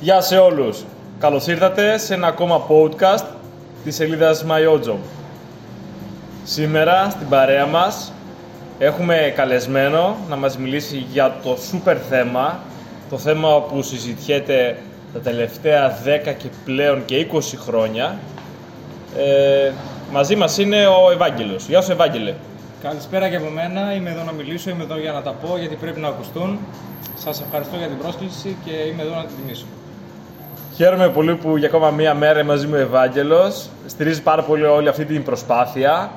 Γεια σε όλους. Καλώς ήρθατε σε ένα ακόμα podcast της σελίδας MyOjob. Σήμερα στην παρέα μας έχουμε καλεσμένο να μας μιλήσει για το σούπερ θέμα, το θέμα που συζητιέται τα τελευταία 10 και πλέον και 20 χρόνια. Ε, μαζί μας είναι ο Ευάγγελος. Γεια σου Ευάγγελε. Καλησπέρα και από μένα. Είμαι εδώ να μιλήσω, είμαι εδώ για να τα πω γιατί πρέπει να ακουστούν. Σας ευχαριστώ για την πρόσκληση και είμαι εδώ να την τιμήσω. Χαίρομαι πολύ που για ακόμα μία μέρα μαζί μου ο Ευάγγελος. Στηρίζει πάρα πολύ όλη αυτή την προσπάθεια.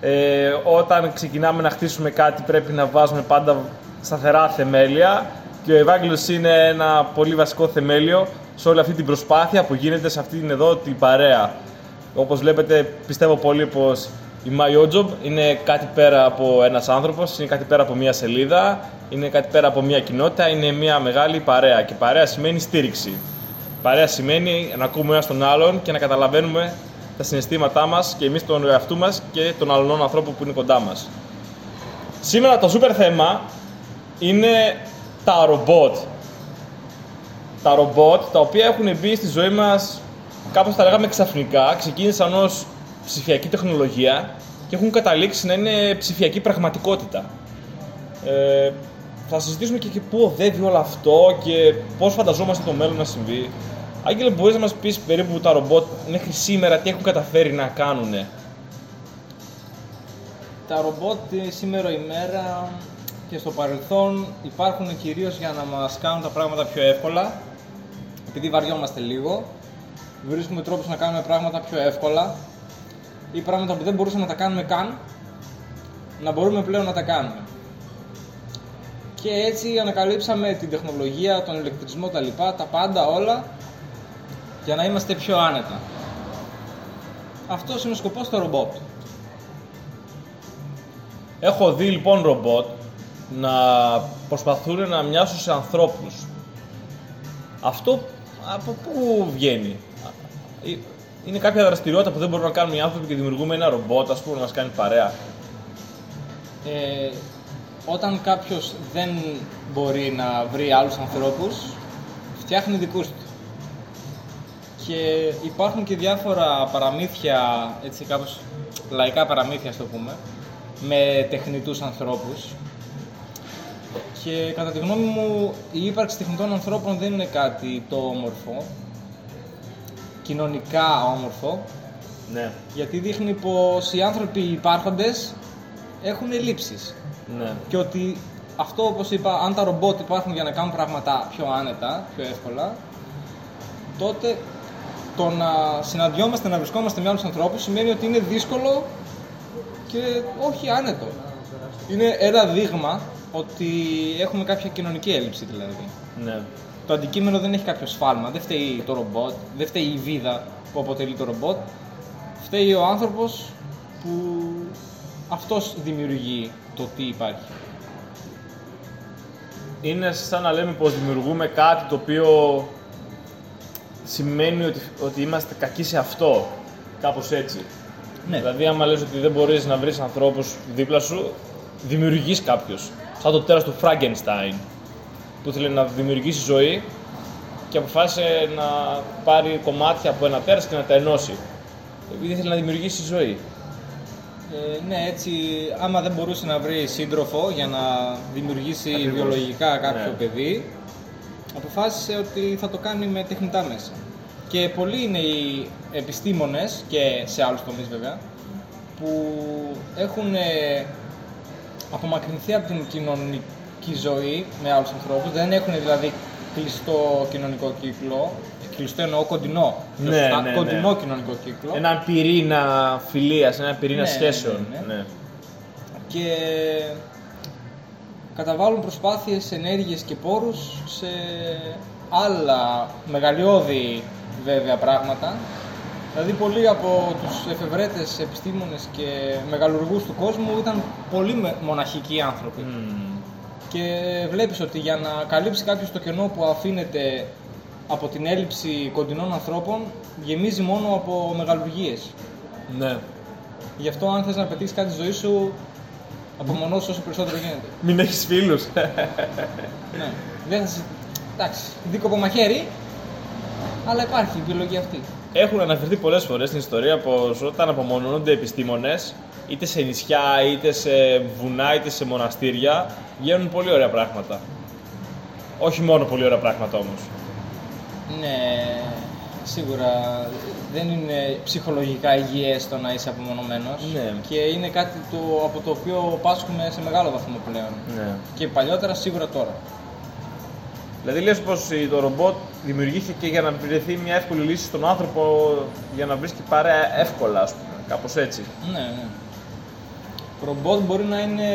Ε, όταν ξεκινάμε να χτίσουμε κάτι πρέπει να βάζουμε πάντα σταθερά θεμέλια και ο Ευάγγελος είναι ένα πολύ βασικό θεμέλιο σε όλη αυτή την προσπάθεια που γίνεται σε αυτή την εδώ την παρέα. Όπως βλέπετε πιστεύω πολύ πως η My Job είναι κάτι πέρα από ένας άνθρωπος, είναι κάτι πέρα από μια σελίδα, είναι κάτι πέρα από μια κοινότητα, είναι μια μεγάλη παρέα και παρέα σημαίνει στήριξη. Παρέα σημαίνει να ακούμε ένας τον άλλον και να καταλαβαίνουμε τα συναισθήματά μας και εμείς τον εαυτού μας και των άλλων ανθρώπων που είναι κοντά μας. Σήμερα το σούπερ θέμα είναι τα ρομπότ. Τα ρομπότ τα οποία έχουν μπει στη ζωή μας κάπως τα λέγαμε ξαφνικά, ξεκίνησαν ως ψηφιακή τεχνολογία και έχουν καταλήξει να είναι ψηφιακή πραγματικότητα. Ε, θα συζητήσουμε και, και πού οδεύει όλο αυτό και πώς φανταζόμαστε το μέλλον να συμβεί. Άγγελε, μπορείς να μας πεις περίπου τα ρομπότ μέχρι σήμερα τι έχουν καταφέρει να κάνουν. Τα ρομπότ σήμερα ημέρα και στο παρελθόν υπάρχουν κυρίως για να μας κάνουν τα πράγματα πιο εύκολα επειδή βαριόμαστε λίγο βρίσκουμε τρόπους να κάνουμε πράγματα πιο εύκολα ή πράγματα που δεν μπορούσαμε να τα κάνουμε καν να μπορούμε πλέον να τα κάνουμε. Και έτσι ανακαλύψαμε την τεχνολογία, τον ηλεκτρισμό, τα λοιπά, τα πάντα όλα για να είμαστε πιο άνετα. Αυτός είναι ο σκοπός του ρομπότ. Έχω δει λοιπόν ρομπότ να προσπαθούν να μοιάσουν σε ανθρώπους. Αυτό από πού βγαίνει; Είναι κάποια δραστηριότητα που δεν μπορούν να κάνουν οι άνθρωποι και δημιουργούμε ένα ρομπότ ας πούμε, να μας κάνει παρέα. Ε, όταν κάποιος δεν μπορεί να βρει άλλους ανθρώπους, φτιάχνει δικούς του. Και υπάρχουν και διάφορα παραμύθια, έτσι κάπως λαϊκά παραμύθια στο πούμε, με τεχνητούς ανθρώπους. Και κατά τη γνώμη μου η ύπαρξη τεχνητών ανθρώπων δεν είναι κάτι το όμορφο, κοινωνικά όμορφο, Ναι. γιατί δείχνει πως οι άνθρωποι υπάρχοντες έχουν ελλείψεις. Ναι. Και ότι αυτό, όπως είπα, αν τα ρομπότ υπάρχουν για να κάνουν πράγματα πιο άνετα, πιο εύκολα, τότε το να συναντιόμαστε, να βρισκόμαστε με άλλους ανθρώπους σημαίνει ότι είναι δύσκολο και όχι άνετο. Είναι ένα δείγμα ότι έχουμε κάποια κοινωνική έλλειψη δηλαδή. ναι. Το αντικείμενο δεν έχει κάποιο σφάλμα, δεν φταίει το ρομπότ, δεν φταίει η βίδα που αποτελεί το ρομπότ, φταίει ο άνθρωπος που αυτός δημιουργεί το τι υπάρχει. Είναι σαν να λέμε πως δημιουργούμε κάτι το οποίο σημαίνει ότι, ότι είμαστε κακοί σε αυτό. Κάπως έτσι. Ναι. Δηλαδή, άμα λες ότι δεν μπορείς να βρεις ανθρώπους δίπλα σου, δημιουργείς κάποιους. Σαν το τέρας του Frankenstein, που ήθελε να δημιουργήσει ζωή και αποφάσισε να πάρει κομμάτια από ένα τέρας και να τα ενώσει. Επειδή ήθελε να δημιουργήσει ζωή. Ε, ναι, έτσι, άμα δεν μπορούσε να βρει σύντροφο για να δημιουργήσει Ακριβώς. βιολογικά κάποιο Ναι. παιδί, αποφάσισε ότι θα το κάνει με τεχνητά μέσα. Και πολλοί είναι οι επιστήμονες, και σε άλλους τομείς βέβαια, που έχουν ε, απομακρυνθεί από την κοινωνική ζωή με άλλους ανθρώπους, δεν έχουν δηλαδή κλειστό κοινωνικό κύκλο, κλειστό εννοώ κοντινό, Ναι, Α, ναι, ναι. κοντινό κοινωνικό κύκλο. Έναν πυρήνα φιλίας, έναν πυρήνα Ναι, ναι, σχέσεων. ναι, ναι. και καταβάλουν προσπάθειες, ενέργειες και πόρους σε άλλα μεγαλειώδη βέβαια πράγματα. Δηλαδή πολλοί από τους εφευρέτες επιστήμονες και μεγαλουργούς του κόσμου ήταν πολύ με- μοναχικοί άνθρωποι. Μμμ. Και βλέπεις ότι για να καλύψει κάποιος το κενό που αφήνεται από την έλλειψη κοντινών ανθρώπων γεμίζει μόνο από μεγαλουργίες. Ναι. Γι' αυτό αν θες να πετύχεις κάτι στη ζωή σου απομονώσου όσο περισσότερο γίνεται. Μην έχεις φίλους. ναι. Δεν θα σε... Εντάξει, δίκοπο μαχαίρι, Αλλά υπάρχει η επιλογή αυτή. Έχουν αναφερθεί πολλές φορές στην ιστορία πως όταν απομονώνονται επιστήμονες, είτε σε νησιά, είτε σε βουνά, είτε σε μοναστήρια, βγαίνουν πολύ ωραία πράγματα. Όχι μόνο πολύ ωραία πράγματα όμως. Ναι, σίγουρα δεν είναι ψυχολογικά υγιές το να είσαι απομονωμένος Ναι. και είναι κάτι το, από το οποίο πάσχουμε σε μεγάλο βαθμό πλέον. Ναι. Και παλιότερα, σίγουρα τώρα. Δηλαδή λες πως η- το ρομπότ δημιουργήθηκε για να βρεθεί μια εύκολη λύση στον άνθρωπο για να βρίσκει παρέα εύκολα, ας πούμε. Κάπως έτσι. Ναι, ναι. Ρομπότ μπορεί να είναι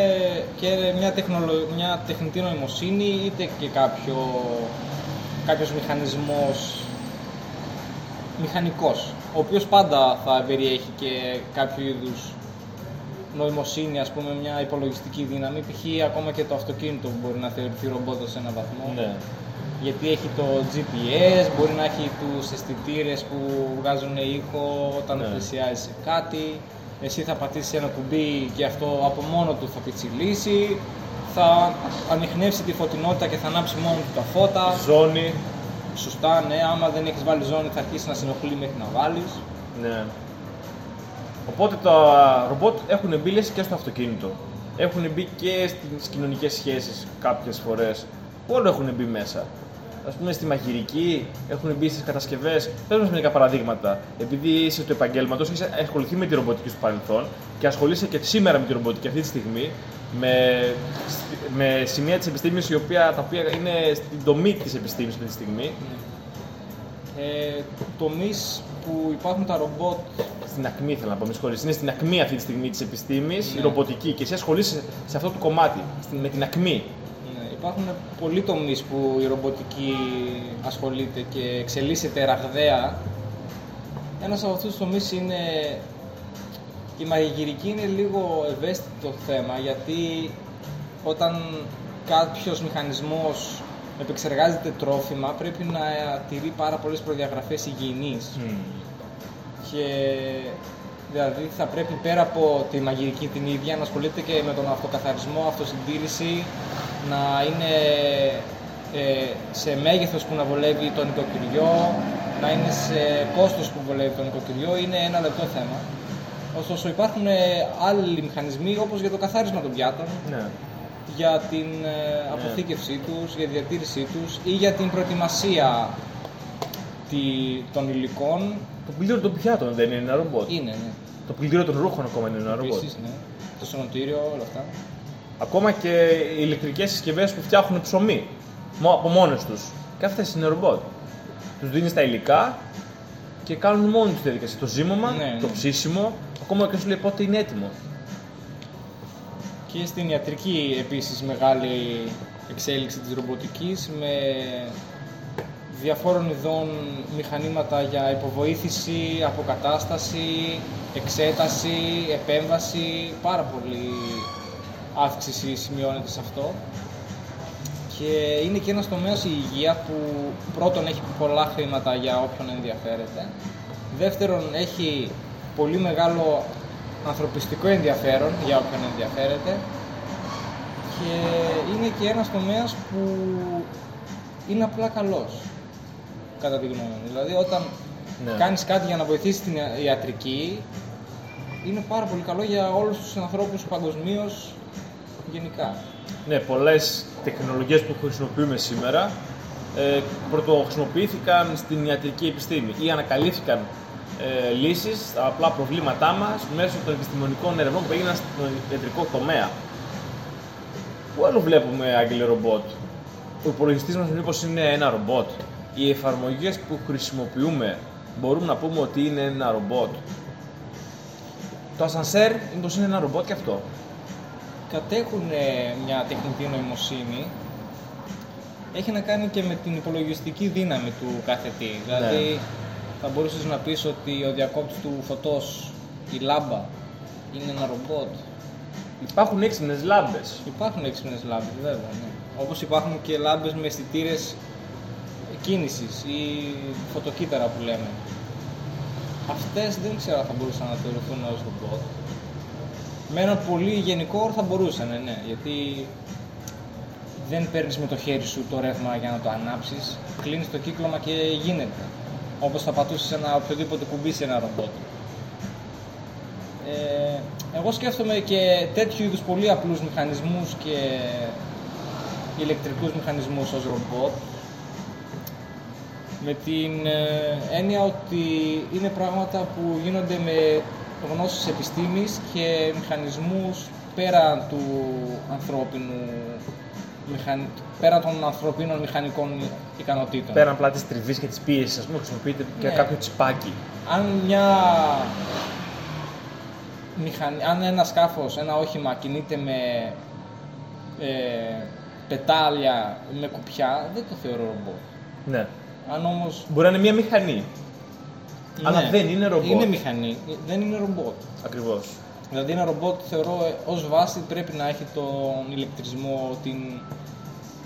και μια, τεχνολο... μια τεχνητή νοημοσύνη είτε και κάποιο... κάποιος μηχανισμός μηχανικός, ο οποίος πάντα θα περιέχει και κάποιο είδους νοημοσύνη, ας πούμε, μια υπολογιστική δύναμη. Π.χ. ακόμα και το αυτοκίνητο μπορεί να θεωρηθεί ρομπότ σε έναν βαθμό. Ναι. Γιατί έχει το GPS, μπορεί να έχει τους αισθητήρες που βγάζουν ήχο όταν Ναι. πλησιάζει σε κάτι. Εσύ θα πατήσεις ένα κουμπί και αυτό από μόνο του θα πιτσιλήσει. Θα ανοιχνεύσει τη φωτεινότητα και θα ανάψει μόνο του τα φώτα. Ζώνη. Σωστά, ναι. Άμα δεν έχεις βάλει ζώνη θα αρχίσει να συνοχλεί μέχρι να βάλεις. Ναι. Οπότε τα ρομπότ έχουν μπει λες και στο αυτοκίνητο. Έχουν μπει και στις κοινωνικές σχέσεις κάποιες φορές. Όλο έχουν μπει μέσα. Α πούμε στη μαγειρική, έχουν μπει στις κατασκευές. Πες μας μερικά παραδείγματα. Επειδή είσαι του επαγγέλματος, έχει ασχοληθεί με τη ρομποτική στο παρελθόν και ασχολείσαι και σήμερα με τη ρομποτική αυτή τη στιγμή, με, με σημεία της επιστήμης τα οποία είναι στην τομή της επιστήμης αυτή τη στιγμή. Ε, τομείς που υπάρχουν τα ρομπότ Στην ακμή θέλω να πω, με συγχωρείς. Είναι στην ακμή αυτή τη στιγμή της επιστήμης, η Ναι. ρομποτική και εσύ ασχολείσαι σε αυτό το κομμάτι, στην- με την ακμή. Ναι, υπάρχουν πολλοί τομείς που η ρομποτική ασχολείται και εξελίσσεται ραγδαία. Ένας από αυτούς τους τομείς είναι... Η μαγειρική είναι λίγο ευαίσθητο θέμα γιατί όταν κάποιος μηχανισμός επεξεργάζεται τρόφιμα πρέπει να τηρεί πάρα πολλές προδιαγραφές υγιεινής. Και δηλαδή θα πρέπει πέρα από τη μαγειρική την ίδια να ασχολείται και με τον αυτοκαθαρισμό, αυτοσυντήρηση, να είναι ε, σε μέγεθος που να βολεύει το νοικοκυριό, να είναι σε κόστος που βολεύει το νοικοκυριό, είναι ένα λεπτό θέμα. Ωστόσο υπάρχουν ε, άλλοι μηχανισμοί όπως για το καθάρισμα των πιάτων, Ναι. για την ε, αποθήκευσή τους, για τη διατήρησή τους ή για την προετοιμασία τη- των υλικών. Το πλυντήριο των πιάτων δεν είναι ένα ρομπότ. Είναι, ναι. Το πλυντήριο των ρούχων ακόμα είναι ένα ρομπότ. Επίσης, ναι. Το σωνοτήριο, όλα αυτά. Ακόμα και οι ηλεκτρικές συσκευές που φτιάχνουν ψωμί μο- από μόνες τους. Και αυτές είναι ρομπότ. Τους δίνεις τα υλικά και κάνουν μόνοι τους τη διαδικασία. Το ζύμωμα, Ναι, το ναι. ψήσιμο, ακόμα και σου λέει πότε είναι έτοιμο. Και στην ιατρική επίσης μεγάλη εξέλιξη της ρομποτικής με διαφόρων ειδών μηχανήματα για υποβοήθηση, αποκατάσταση, εξέταση, επέμβαση. Πάρα πολύ αύξηση σημειώνεται σε αυτό. Και είναι και ένας τομέας η υγεία που πρώτον έχει πολλά χρήματα για όποιον ενδιαφέρεται. Δεύτερον έχει πολύ μεγάλο ανθρωπιστικό ενδιαφέρον για όποιον ενδιαφέρεται. Και είναι και ένας τομέας που είναι απλά καλός, κατά τη γνώμη μου. Δηλαδή όταν Ναι. κάνεις κάτι για να βοηθήσεις την ιατρική, είναι πάρα πολύ καλό για όλους τους ανθρώπους παγκοσμίως γενικά. Ναι, πολλές τεχνολογίες που χρησιμοποιούμε σήμερα ε, πρωτοχρησιμοποιήθηκαν στην ιατρική επιστήμη ή ανακαλύφθηκαν ε, λύσεις στα απλά προβλήματά μας μέσω των επιστημονικών ερευνών που έγιναν στον ιατρικό τομέα. Πού άλλο βλέπουμε άγγελε ρομπότ; Ο υπολογιστής μας μήπως είναι ένα ρομπότ. Οι εφαρμογές που χρησιμοποιούμε μπορούμε να πούμε ότι είναι ένα ρομπότ. Το ασανσέρ μήπως είναι ένα ρομπότ και αυτό; Κατέχουν ε, μια τεχνητή νοημοσύνη έχει να κάνει και με την υπολογιστική δύναμη του κάθε τι. Δηλαδή θα μπορούσες να πεις ότι ο διακόπτης του φωτός, η λάμπα, είναι ένα ρομπότ. Υπάρχουν έξυπνες λάμπες. Υπάρχουν έξυπνες λάμπες βέβαια, ναι. Όπως υπάρχουν και λάμπες με αισθητήρες κίνησης ή φωτοκύτταρα που λέμε. Αυτές δεν ξέρω αν θα μπορούσαν να θεωρηθούν ως ρομπότ. Με ένα πολύ γενικό όρο θα μπορούσαν, ναι, γιατί δεν παίρνεις με το χέρι σου το ρεύμα για να το ανάψεις, κλείνεις το κύκλωμα και γίνεται. όπως θα πατήσεις ένα οποιοδήποτε κουμπί σε ένα ρομπότ. Ε, εγώ σκέφτομαι και τέτοιου είδους πολύ απλούς μηχανισμούς και ηλεκτρικούς μηχανισμούς ως ρομπότ με την ε, έννοια ότι είναι πράγματα που γίνονται με γνώσεις επιστήμης και μηχανισμούς πέραν του ανθρώπινου μηχαν... πέραν των ανθρωπίνων μηχανικών ικανοτήτων. Πέραν απλά της τριβής και της πίεσης, ας πούμε, χρησιμοποιείται και Ναι. κάποιο τσιπάκι. Αν μια μηχανή, αν ένα σκάφος, ένα όχημα κινείται με ε, πετάλια, με κουπιά, δεν το θεωρώ ρομπότ. Ναι. Αν όμως... Μπορεί να είναι μια μηχανή. Αλλά Ναι, δεν είναι ρομπότ. Είναι μηχανή, δεν είναι ρομπότ. Ακριβώς. Δηλαδή ένα ρομπότ θεωρώ ε, ως βάση πρέπει να έχει τον ηλεκτρισμό, την...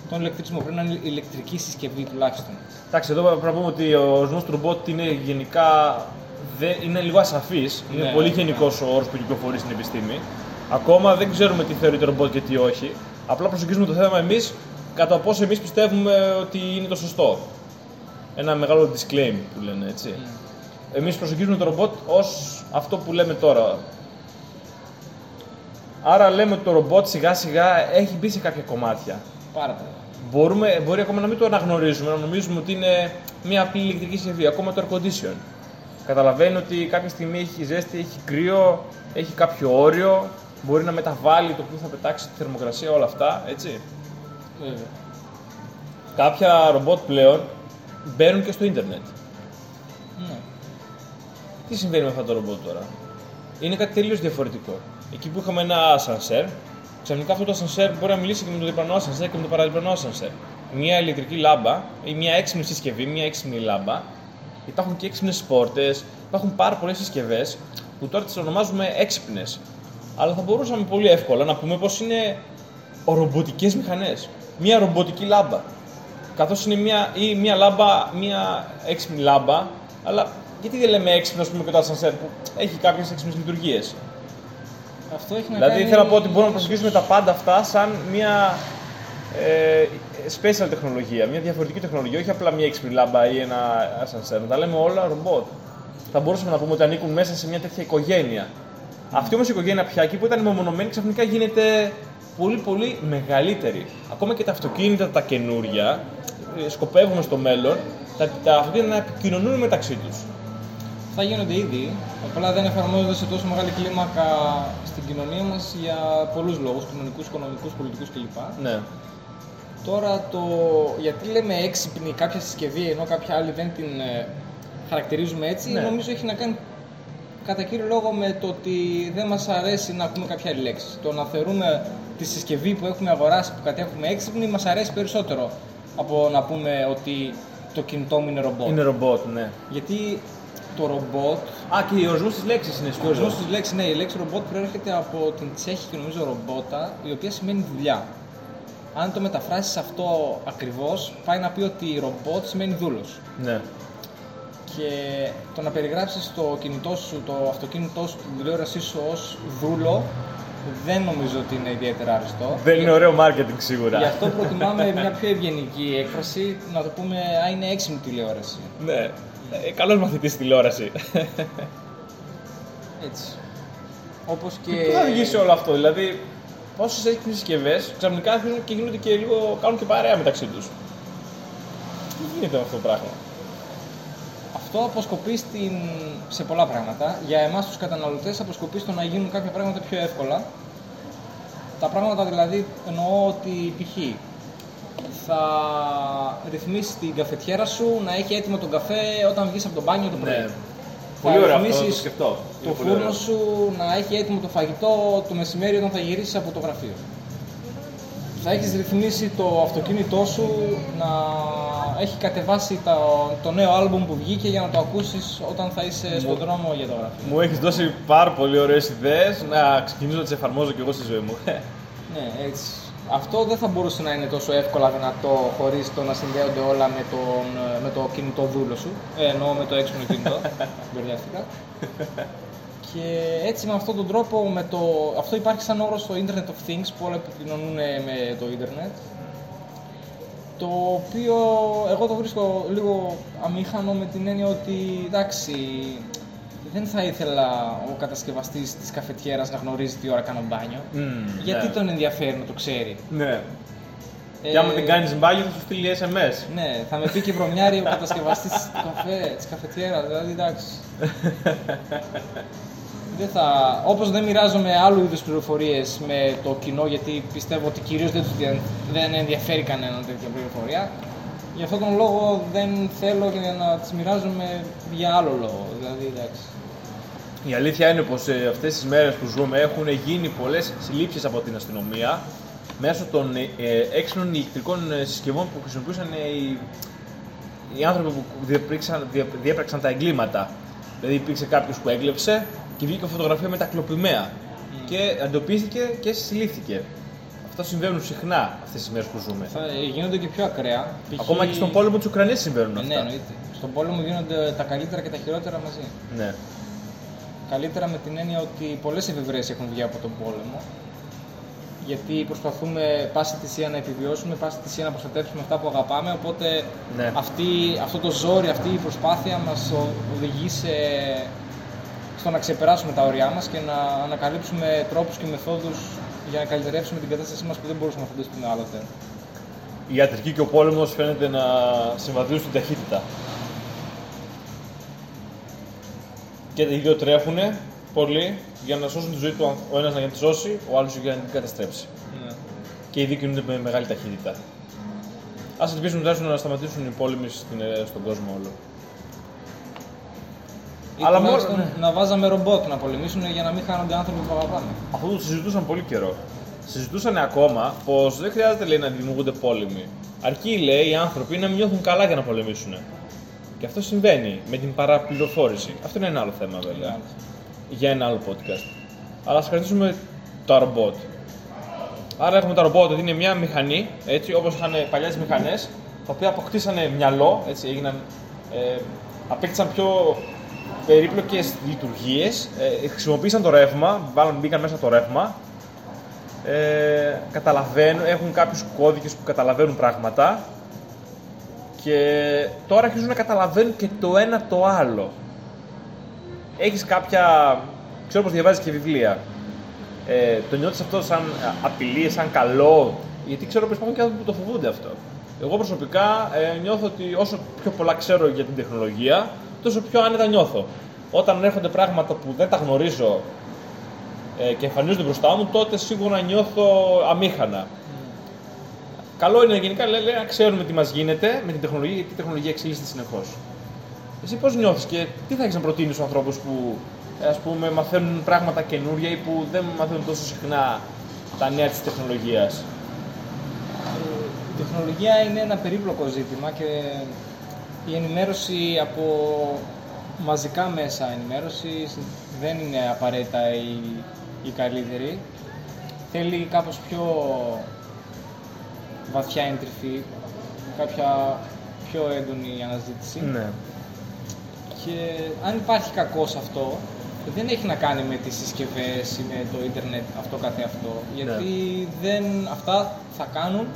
τον ηλεκτρισμό, πρέπει να είναι ηλεκτρική συσκευή τουλάχιστον. Εντάξει, εδώ πρέπει να πούμε ότι ο ορισμός του ρομπότ είναι γενικά. δεν- είναι λίγο ασαφής. Είναι Ναι, πολύ ναι. γενικός ο όρος που κυκλοφορεί στην επιστήμη. Ακόμα δεν ξέρουμε τι θεωρείται ρομπότ και τι όχι. Απλά προσεγγίζουμε το θέμα εμείς κατά πόσο εμείς πιστεύουμε ότι είναι το σωστό. Ένα μεγάλο disclaim που λένε έτσι. Εμείς προσεγγίζουμε το ρομπότ ως αυτό που λέμε τώρα. Άρα λέμε ότι το ρομπότ σιγά σιγά έχει μπει σε κάποια κομμάτια. Πάρα πολύ. Μπορούμε, μπορεί ακόμα να μην το αναγνωρίζουμε, να νομίζουμε ότι είναι μια απλή ηλεκτρική συσκευή. Ακόμα το air condition. Καταλαβαίνει ότι κάποια στιγμή έχει ζέστη, έχει κρύο, έχει κάποιο όριο, μπορεί να μεταβάλει το που θα πετάξει τη θερμοκρασία, όλα αυτά, έτσι. Βέβαια. Κάποια ρομπότ πλέον μπαίνουν και στο ίντερνετ. Ναι. Τι συμβαίνει με αυτό το ρομπότ τώρα; Είναι κάτι τελείως διαφορετικό. Εκεί που είχαμε ένα ασανσέρ, ξαφνικά αυτό το ασανσέρ μπορεί να μιλήσει και με το διπλανό ασανσέρ και με το παραδιπλανό ασανσέρ. Μια ηλεκτρική λάμπα ή μια έξυπνη συσκευή, μια έξυπνη λάμπα. Υπάρχουν και έξυπνες πόρτες, υπάρχουν πάρα πολλές συσκευές που τώρα τις ονομάζουμε έξυπνες. Αλλά θα μπορούσαμε πολύ εύκολα να πούμε πως είναι ρομποτικές μηχανές. Μια ρομποτική λάμπα. Καθώς είναι μια, ή μια λάμπα, μια έξυπνη λάμπα, αλλά γιατί δεν λέμε έξυπνος ας πούμε, και το ασανσέρ που έχει κάποιες έξυπνες λειτουργίες. Αυτό έχει να Δηλαδή κάνει... θέλω να πω ότι μπορούμε να προσεγγίσουμε τα πάντα αυτά σαν μια ε, special τεχνολογία, μια διαφορετική τεχνολογία, όχι απλά μια έξυπνη λάμπα ή ένα ασανσέρ. Να τα λέμε όλα ρομπότ. Θα μπορούσαμε να πούμε ότι ανήκουν μέσα σε μια τέτοια οικογένεια. Αυτή όμως η οικογένεια πια εκεί που ήταν μεμονωμένη ξαφνικά γίνεται πολύ πολύ μεγαλύτερη. Ακόμα και τα αυτοκίνητα τα καινούρια ε, σκοπεύουμε στο μέλλον τα, τα αυτοκίνητα να επικοινωνούν μεταξύ τους. Θα γίνονται ήδη, απλά δεν εφαρμόζονται σε τόσο μεγάλη κλίμακα στην κοινωνία μας για πολλούς λόγους, κοινωνικούς, οικονομικούς, πολιτικούς κλπ. Ναι. Τώρα το γιατί λέμε έξυπνη κάποια συσκευή ενώ κάποια άλλη δεν την ε, χαρακτηρίζουμε έτσι, Ναι. νομίζω έχει να κάνει κατά κύριο λόγο με το ότι δεν μας αρέσει να ακούμε κάποια άλλη λέξη. Το να θεωρούμε τη συσκευή που έχουμε αγοράσει που κατέχουμε έξυπνη μας αρέσει περισσότερο από να πούμε ότι το κινητό μου είναι ρομπότ. Είναι ρομπότ, ναι. Γιατί το ρομπότ Α, και ο ορισμό της λέξης είναι ο στο ορισμός της λέξης, ναι, η λέξη ρομπότ προέρχεται από την τσέχικη νομίζω ρομπότα, η οποία σημαίνει δουλειά. Αν το μεταφράσεις αυτό ακριβώς, πάει να πει ότι ρομπότ σημαίνει δούλος. Ναι. Και το να περιγράψεις το κινητό σου, το αυτοκίνητό σου, την τηλεόρασή σου ως δούλο, δεν νομίζω ότι είναι ιδιαίτερα αριστό. Δεν είναι ωραίο marketing σίγουρα. Γι' αυτό προτιμάμε μια πιο ευγενική έκφραση, να το πούμε, α, είναι έξυπνη τηλεόραση. Ναι. Ε, Καλός μαθητής τηλεόραση. Έτσι. Όπως και... Πού θα οδηγήσει όλο αυτό, δηλαδή, πόσες έξυπνε συσκευές ξαφνικά αρχίζουν και γίνονται και λίγο. κάνουν και παρέα μεταξύ τους. Τι γίνεται με αυτό το πράγμα; Αυτό αποσκοπεί στην... σε πολλά πράγματα. Για εμάς τους καταναλωτές αποσκοπεί στο να γίνουν κάποια πράγματα πιο εύκολα. Τα πράγματα δηλαδή εννοώ ότι π.χ. θα ρυθμίσει την καφετιέρα σου να έχει έτοιμο τον καφέ όταν βγεις από το μπάνιο το πρωί. Ναι. Θα Πολύ ωραίο αυτό, ρυθμίσεις το σκεφτώ. Το Είναι πολύ φούρνο ωραίο. σου να έχει έτοιμο το φαγητό το μεσημέρι όταν θα γυρίσεις από το γραφείο. Θα έχεις ρυθμίσει το αυτοκίνητό σου να έχει κατεβάσει το, το νέο άλμπουμ που βγήκε για να το ακούσεις όταν θα είσαι στον δρόμο για το γραφείο. Μου έχεις δώσει πάρα πολύ ωραίες ιδέες να ξεκινήσω να τις εφαρμόζω και εγώ στη ζωή μου. Ναι, έτσι. Αυτό δεν θα μπορούσε να είναι τόσο εύκολα δυνατό χωρίς το να συνδέονται όλα με, τον, με το κινητό δούλο σου. Ε, εννοώ με το έξυπνο κινητό. Μπερδεύτηκα. Και έτσι με αυτόν τον τρόπο, με το, αυτό υπάρχει σαν όρο στο Internet of Things που όλα επικοινωνούν με το Ιντερνετ. το οποίο εγώ το βρίσκω λίγο αμήχανο με την έννοια ότι εντάξει, δεν θα ήθελα ο κατασκευαστής της καφετιέρας να γνωρίζει τι ώρα κάνω μπάνιο. Μμμ, Γιατί ναι. τον ενδιαφέρει να το ξέρει; Ναι. Ε, Και άμα την κάνεις μπάγιο θα σου στείλει SMS. Ναι, θα με πει και βρωμιάρι ο κατασκευαστής του καφέ, της καφετιέρας, δηλαδή εντάξει. δεν θα... Όπως δεν μοιράζομαι άλλου είδους πληροφορίες με το κοινό, γιατί πιστεύω ότι κυρίως δεν, τους δια- δεν ενδιαφέρει κανέναν τέτοια πληροφορία, γι' αυτόν τον λόγο δεν θέλω και να τις μοιράζομαι για άλλο λόγο. Δηλαδή, εντάξει. Η αλήθεια είναι πως ε, αυτές τις μέρες που ζούμε έχουν γίνει πολλές συλλήψεις από την αστυνομία μέσω των ε, ε, έξυπνων ηλεκτρικών ε, συσκευών που χρησιμοποιούσαν ε, οι, οι άνθρωποι που διέπραξαν, δια- διέπραξαν τα εγκλήματα. Δηλαδή υπήρξε κάποιος που έκλεψε και βγήκε φωτογραφία με τα κλοπημαία και εντοπίστηκε και συλλήφθηκε. Αυτά συμβαίνουν συχνά αυτές τις μέρες που ζούμε. Θα ε, γίνονται και πιο ακραία. π.χ. Ακόμα και στον πόλεμο της Ουκρανίας συμβαίνουν αυτά. Ναι, εννοείται. Στον πόλεμο γίνονται τα καλύτερα και τα χειρότερα μαζί. Ναι. Καλύτερα με την έννοια ότι πολλές εφευρέσεις έχουν βγει από τον πόλεμο. Γιατί προσπαθούμε πάση θυσία να επιβιώσουμε, πάση θυσία να προστατεύσουμε αυτά που αγαπάμε. Οπότε Ναι. αυτή, αυτό το ζόρι, αυτή η προσπάθεια μας ο- οδηγεί σε, στο να ξεπεράσουμε τα όρια μας και να ανακαλύψουμε τρόπους και μεθόδους για να καλυτερεύσουμε την κατάστασή μας που δεν μπορούσαμε να φανταστούμε άλλοτε. Η ιατρική και ο πόλεμος φαίνεται να συμβαδίζουν στην ταχύτητα. Και οι δύο τρέχουν πολύ για να σώσουν τη ζωή του ανθ- ο ένας για να τη σώσει, ο άλλος για να την καταστρέψει. Ναι. Και οι δύο κινούνται με μεγάλη ταχύτητα. Ας ελπίσουμε τουλάχιστον να σταματήσουν οι πόλεμοι στην, ε, στον κόσμο όλο. Ή Αλλά τουλάχιστον μόνο- ναι. να βάζαμε ρομπότ να πολεμήσουν για να μην χάνονται άνθρωποι που αγαπάμε. Αυτό το συζητούσαν πολύ καιρό. Συζητούσαν ακόμα πως δεν χρειάζεται λέει, να δημιουργούνται πόλεμοι. Αρκεί λέει οι άνθρωποι να μην νιώθουν καλά για να πολεμήσουν. Και αυτό συμβαίνει με την παραπληροφόρηση. Αυτό είναι ένα άλλο θέμα βέβαια. Ναι. Για ένα άλλο podcast. Αλλά ας κρατήσουμε τα ρομπότ. Άρα έχουμε τα ρομπότ ότι είναι μια μηχανή, έτσι, όπως είχαν παλιές μηχανές, τα οποία αποκτήσανε μυαλό, έτσι, έγιναν, ε, απέκτησαν πιο περίπλοκες λειτουργίες, ε, χρησιμοποίησαν το ρεύμα, βάλαν, μπήκαν μέσα το ρεύμα, ε, καταλαβαίνουν, έχουν κάποιους κώδικες που καταλαβαίνουν πράγματα και τώρα αρχίζουν να καταλαβαίνουν και το ένα το άλλο. Έχεις κάποια, ξέρω πως διαβάζεις και βιβλία, ε, το νιώθεις αυτό σαν α, απειλή, σαν καλό, γιατί ξέρω πως υπάρχουν και άνθρωποι που το φοβούνται αυτό. Εγώ προσωπικά ε, νιώθω ότι όσο πιο πολλά ξέρω για την τεχνολογία, τόσο πιο άνετα νιώθω. Όταν έρχονται πράγματα που δεν τα γνωρίζω ε, και εμφανίζονται μπροστά μου, τότε σίγουρα νιώθω αμήχανα. Καλό είναι γενικά λέει, λέει, να ξέρουμε τι μας γίνεται με την τεχνολογία, γιατί η τεχνολογία εξελίσσεται συνεχώς. Εσύ πώς νιώθεις και τι θα έχεις να προτείνεις στους ανθρώπους που ας πούμε, μαθαίνουν πράγματα καινούργια ή που δεν μαθαίνουν τόσο συχνά τα νέα της τεχνολογίας; Η τεχνολογία είναι ένα περίπλοκο ζήτημα και η ενημέρωση από μαζικά μέσα ενημέρωσης δεν είναι απαραίτητα η, η καλύτερη. Θέλει κάπως πιο βαθιά εντρυφή, κάποια πιο έντονη αναζήτηση. Ναι. Και αν υπάρχει κακός σε αυτό, δεν έχει να κάνει με τις συσκευές ή με το ίντερνετ αυτό καθε αυτό. Γιατί δεν, αυτά θα κάνουν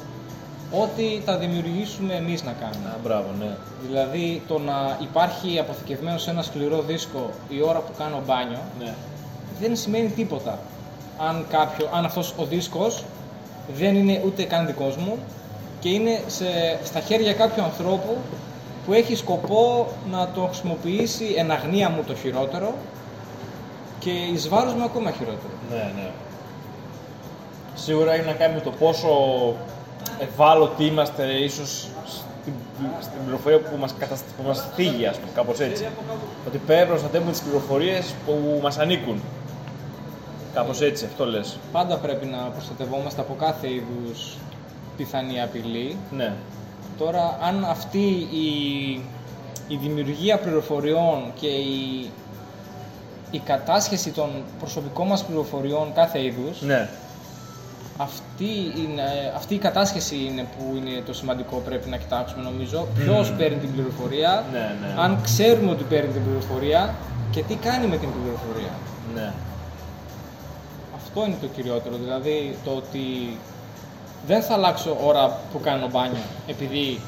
ό,τι θα δημιουργήσουμε εμείς να κάνουμε. Α, μπράβο, ναι. Δηλαδή το να υπάρχει αποθηκευμένο σε ένα σκληρό δίσκο η ώρα που κάνω μπάνιο ναι. δεν σημαίνει τίποτα. Αν, κάποιο, αν αυτός ο δίσκος δεν είναι ούτε καν δικός μου και είναι σε, στα χέρια κάποιου ανθρώπου που έχει σκοπό να το χρησιμοποιήσει εν αγνία μου το χειρότερο και εις βάρος μου ακόμα χειρότερο. Ναι, ναι. Σίγουρα έχει να κάνει με το πόσο ευάλωτοι είμαστε ίσως στην, στην πληροφορία που μας, κατασ... που μας θίγει, ας πούμε, κάπως έτσι. Ότι πρέπει να προστατεύουμε τις πληροφορίες που μας ανήκουν. Κάπως έτσι, αυτό λες. Πάντα πρέπει να προστατευόμαστε από κάθε είδους πιθανή απειλή Ναι. Τώρα, αν αυτή η, η δημιουργία πληροφοριών και η, η κατάσχεση των προσωπικών μας πληροφοριών κάθε είδους, Ναι. αυτή, είναι, αυτή η κατάσχεση είναι που είναι το σημαντικό πρέπει να κοιτάξουμε νομίζω. Ποιος παίρνει την πληροφορία, Ναι, ναι. αν ξέρουμε ότι παίρνει την πληροφορία και τι κάνει με την πληροφορία. Ναι. Αυτό είναι το κυριότερο, δηλαδή το ότι δεν θα αλλάξω ώρα που κάνω μπάνιο επειδή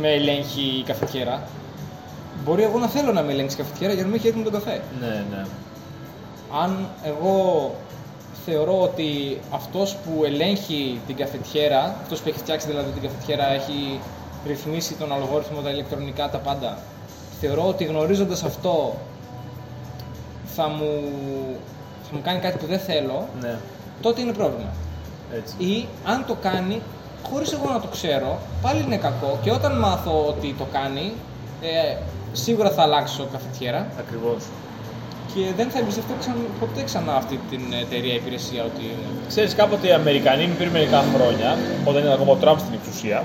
με ελέγχει η καφετιέρα. Μπορεί εγώ να θέλω να με ελέγξει η καφετιέρα για να μην έχει έτοιμο τον καφέ. Ναι, ναι. Αν εγώ θεωρώ ότι αυτός που ελέγχει την καφετιέρα, αυτός που έχει φτιάξει δηλαδή την καφετιέρα, έχει ρυθμίσει τον αλγόριθμο, τα ηλεκτρονικά, τα πάντα, θεωρώ ότι γνωρίζοντας αυτό θα μου, θα μου κάνει κάτι που δεν θέλω, ναι. τότε είναι πρόβλημα. Έτσι. Ή αν το κάνει χωρίς εγώ να το ξέρω, πάλι είναι κακό και όταν μάθω ότι το κάνει, ε, σίγουρα θα αλλάξω καφετιέρα Ακριβώς. και δεν θα εμπιστευτώ ξανά, ποτέ ξανά αυτή την εταιρεία υπηρεσία ότι είναι. Ξέρεις κάποτε οι Αμερικανοί πριν μερικά χρόνια, όταν ήταν ακόμα ο Τραμπ στην εξουσία,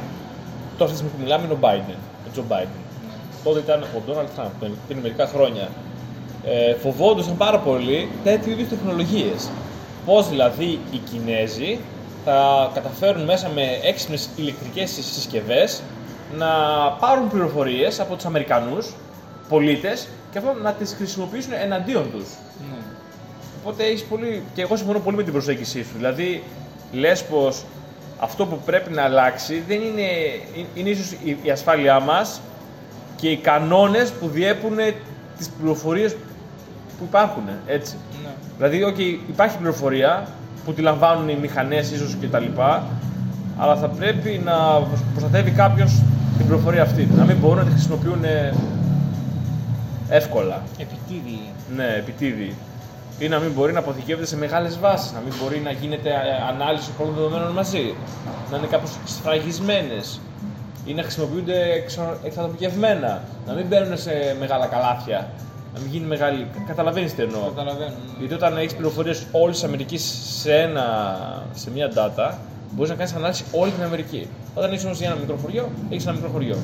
τώρα αυτή τη στιγμή που μιλάμε είναι ο Biden, ο Τζο Biden. Τότε ήταν ο Ντόναλτ Τραμπ πριν μερικά χρόνια. Ε, φοβόντουσαν πάρα πολύ τέτοιου είδου τεχνολογίες. Πώς δηλαδή οι Κινέζοι θα καταφέρουν μέσα με έξυπνες ηλεκτρικές συσκευές να πάρουν πληροφορίες από τους Αμερικανούς πολίτες και αυτό να τις χρησιμοποιήσουν εναντίον τους. Ναι. Οπότε έχεις πολύ. και εγώ συμφωνώ πολύ με την προσέγγιση σου. Δηλαδή, λες πως αυτό που πρέπει να αλλάξει δεν είναι. είναι ίσως η ασφάλειά μας και οι κανόνες που διέπουν τις πληροφορίες που υπάρχουν. Έτσι. Ναι. Δηλαδή, okay, υπάρχει πληροφορία που τη λαμβάνουν οι μηχανές ίσως κτλ. Αλλά θα πρέπει να προστατεύει κάποιος την πληροφορία αυτή. Να μην μπορούν να τη χρησιμοποιούν εύκολα. Επιτίδη. Ναι, επιτίδη. Ή να μην μπορεί να αποθηκεύεται σε μεγάλες βάσεις, να μην μπορεί να γίνεται ε, ανάλυση όλων των δεδομένων μαζί, να είναι κάπως σφραγισμένες ή να χρησιμοποιούνται εξο- εξατομικευμένα, να μην μπαίνουν σε μεγάλα καλάθια, να μην γίνει μεγάλη. Καταλαβαίνεις τι εννοώ. Καταλαβαίνω. ναι. Γιατί όταν έχεις πληροφορίες όλης της Αμερικής σε, ένα, σε μία data, μπορείς να κάνεις ανάλυση όλη την Αμερική. Όταν έχεις όμως για ένα μικρό χωριό, έχεις ένα μικρό χωριό.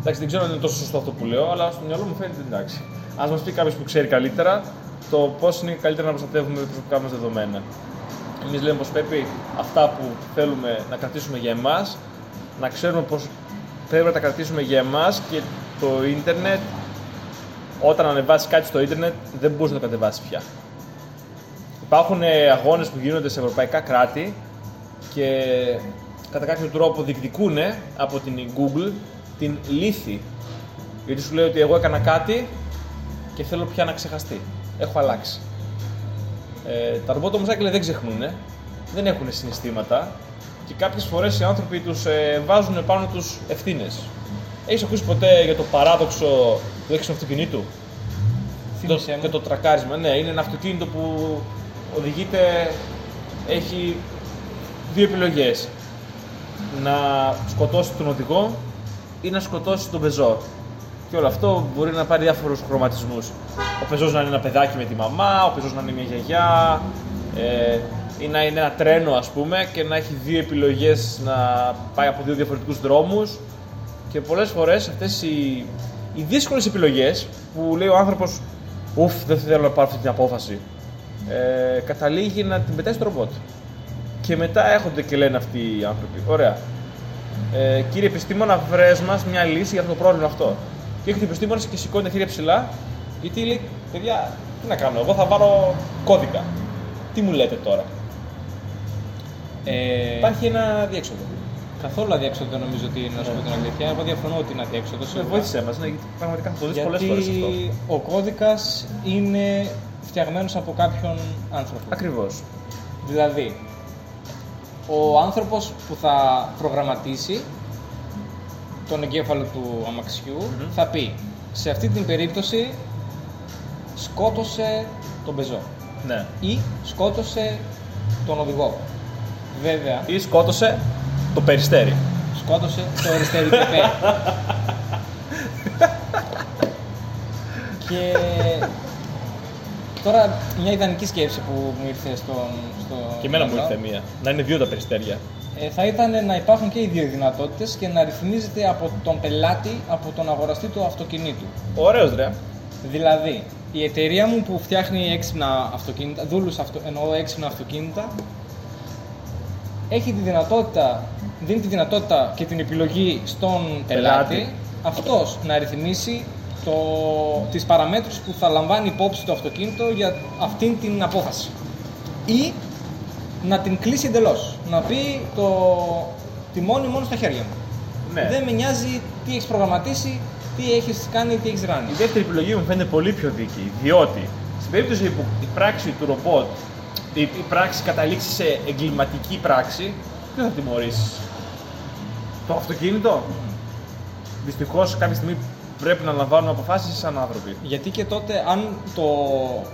Εντάξει, δεν ξέρω αν είναι τόσο σωστό αυτό που λέω, αλλά στο μυαλό μου φαίνεται εντάξει. Α μας πει κάποιος που ξέρει καλύτερα το πώς είναι καλύτερα να προστατεύουμε τα προσωπικά μας δεδομένα. Εμείς λέμε πως πρέπει αυτά που θέλουμε να κρατήσουμε για εμάς, να ξέρουμε πως πρέπει να τα κρατήσουμε για εμάς και το ίντερνετ, όταν ανεβάσει κάτι στο ίντερνετ, δεν μπορείς να το κατεβάσεις πια. Υπάρχουν αγώνες που γίνονται σε ευρωπαϊκά κράτη και κατά κάποιο τρόπο διεκδικούν από την Google την λύθη. Γιατί σου λέει ότι εγώ έκανα κάτι και θέλω πια να ξεχαστεί. Έχω αλλάξει. Ε, τα ρομπότ όμως Άγγελε δεν ξεχνούν, δεν έχουν συναισθήματα και κάποιες φορές οι άνθρωποι τους ε, βάζουν πάνω τους ευθύνες. Έχεις ακούσει ποτέ για το παράδοξο του έξω αυτοκινήτου; Θύμισέ το, μου. και το τρακάρισμα. Ναι, είναι ένα αυτοκίνητο που οδηγείται, έχει δύο επιλογές. Να σκοτώσει τον οδηγό ή να σκοτώσει τον πεζό. Και όλο αυτό μπορεί να πάρει διάφορους χρωματισμούς. Ο πεζός να είναι ένα παιδάκι με τη μαμά, ο πεζός να είναι μια γιαγιά, ε, ή να είναι ένα τρένο ας πούμε και να έχει δύο επιλογές να πάει από δύο διαφορετικούς δρόμους. Και πολλές φορές αυτές οι, οι δύσκολες επιλογές που λέει ο άνθρωπος Ουφ, δεν θέλω να πάρω αυτή την απόφαση. Ε, καταλήγει να την πετάει στο ρομπότ. Και μετά έρχονται και λένε αυτοί οι άνθρωποι. Ωραία. Ε, κύριε επιστήμονα, βρες μας μια λύση για αυτό το πρόβλημα αυτό. Και έρχεται ο επιστήμονας και σηκώνει τα χέρια ψηλά, γιατί λέει: Παιδιά, τι να κάνω, εγώ θα βάλω κώδικα. Τι μου λέτε τώρα. Ε, Υπάρχει ένα διέξοδο. Καθόλου αδιέξοδο δεν νομίζω ότι είναι, να σου πω την αλήθεια. Εγώ διαφωνώ ότι είναι αδιέξοδο. Ε, σίγουρα. Βοήθησέ μα, ναι, γιατί πραγματικά θα το δεις πολλές Γιατί φορέ αυτό. ο κώδικας είναι φτιαγμένος από κάποιον άνθρωπο. Ακριβώς. Δηλαδή, ο άνθρωπος που θα προγραμματίσει τον εγκέφαλο του αμαξιου θα πει σε αυτή την περίπτωση σκότωσε τον πεζό Ναι. ή σκότωσε τον οδηγό. Βέβαια, Ή σκότωσε το περιστέρι. σκότωσε το αριστερή πεπέ. και τώρα μια ιδανική σκέψη που μου ήρθε στον, στο Και εμένα μου μυαλό. ήρθε μία. Να είναι δύο τα περιστέρια. Ε, θα ήταν να υπάρχουν και οι δύο δυνατότητες και να ρυθμίζεται από τον πελάτη, από τον αγοραστή του αυτοκινήτου. Ωραίος, ρε. Δηλαδή, η εταιρεία μου που φτιάχνει έξυπνα αυτοκίνητα, δούλους αυτο, εννοώ έξυπνα αυτοκίνητα, έχει τη δυνατότητα, δίνει τη δυνατότητα και την επιλογή στον πελάτη, Πελάτη. αυτός να ρυθμίσει το, τις παραμέτρους που θα λαμβάνει υπόψη το αυτοκίνητο για αυτήν την απόφαση. Ή να την κλείσει εντελώς. Να πει το τιμόνι μόνο στα χέρια μου. Ναι. Δεν με νοιάζει τι έχεις προγραμματίσει, τι έχεις κάνει, τι έχεις ράνει. Η δεύτερη επιλογή μου φαίνεται πολύ πιο δίκαιη, διότι στην περίπτωση που η πράξη του ρομπότ, η, η πράξη καταλήξει σε εγκληματική πράξη, τι θα τιμωρήσεις. Το αυτοκίνητο; Δυστυχώς κάποια στιγμή πρέπει να λαμβάνουμε αποφάσεις σαν άνθρωποι. Γιατί και τότε, αν το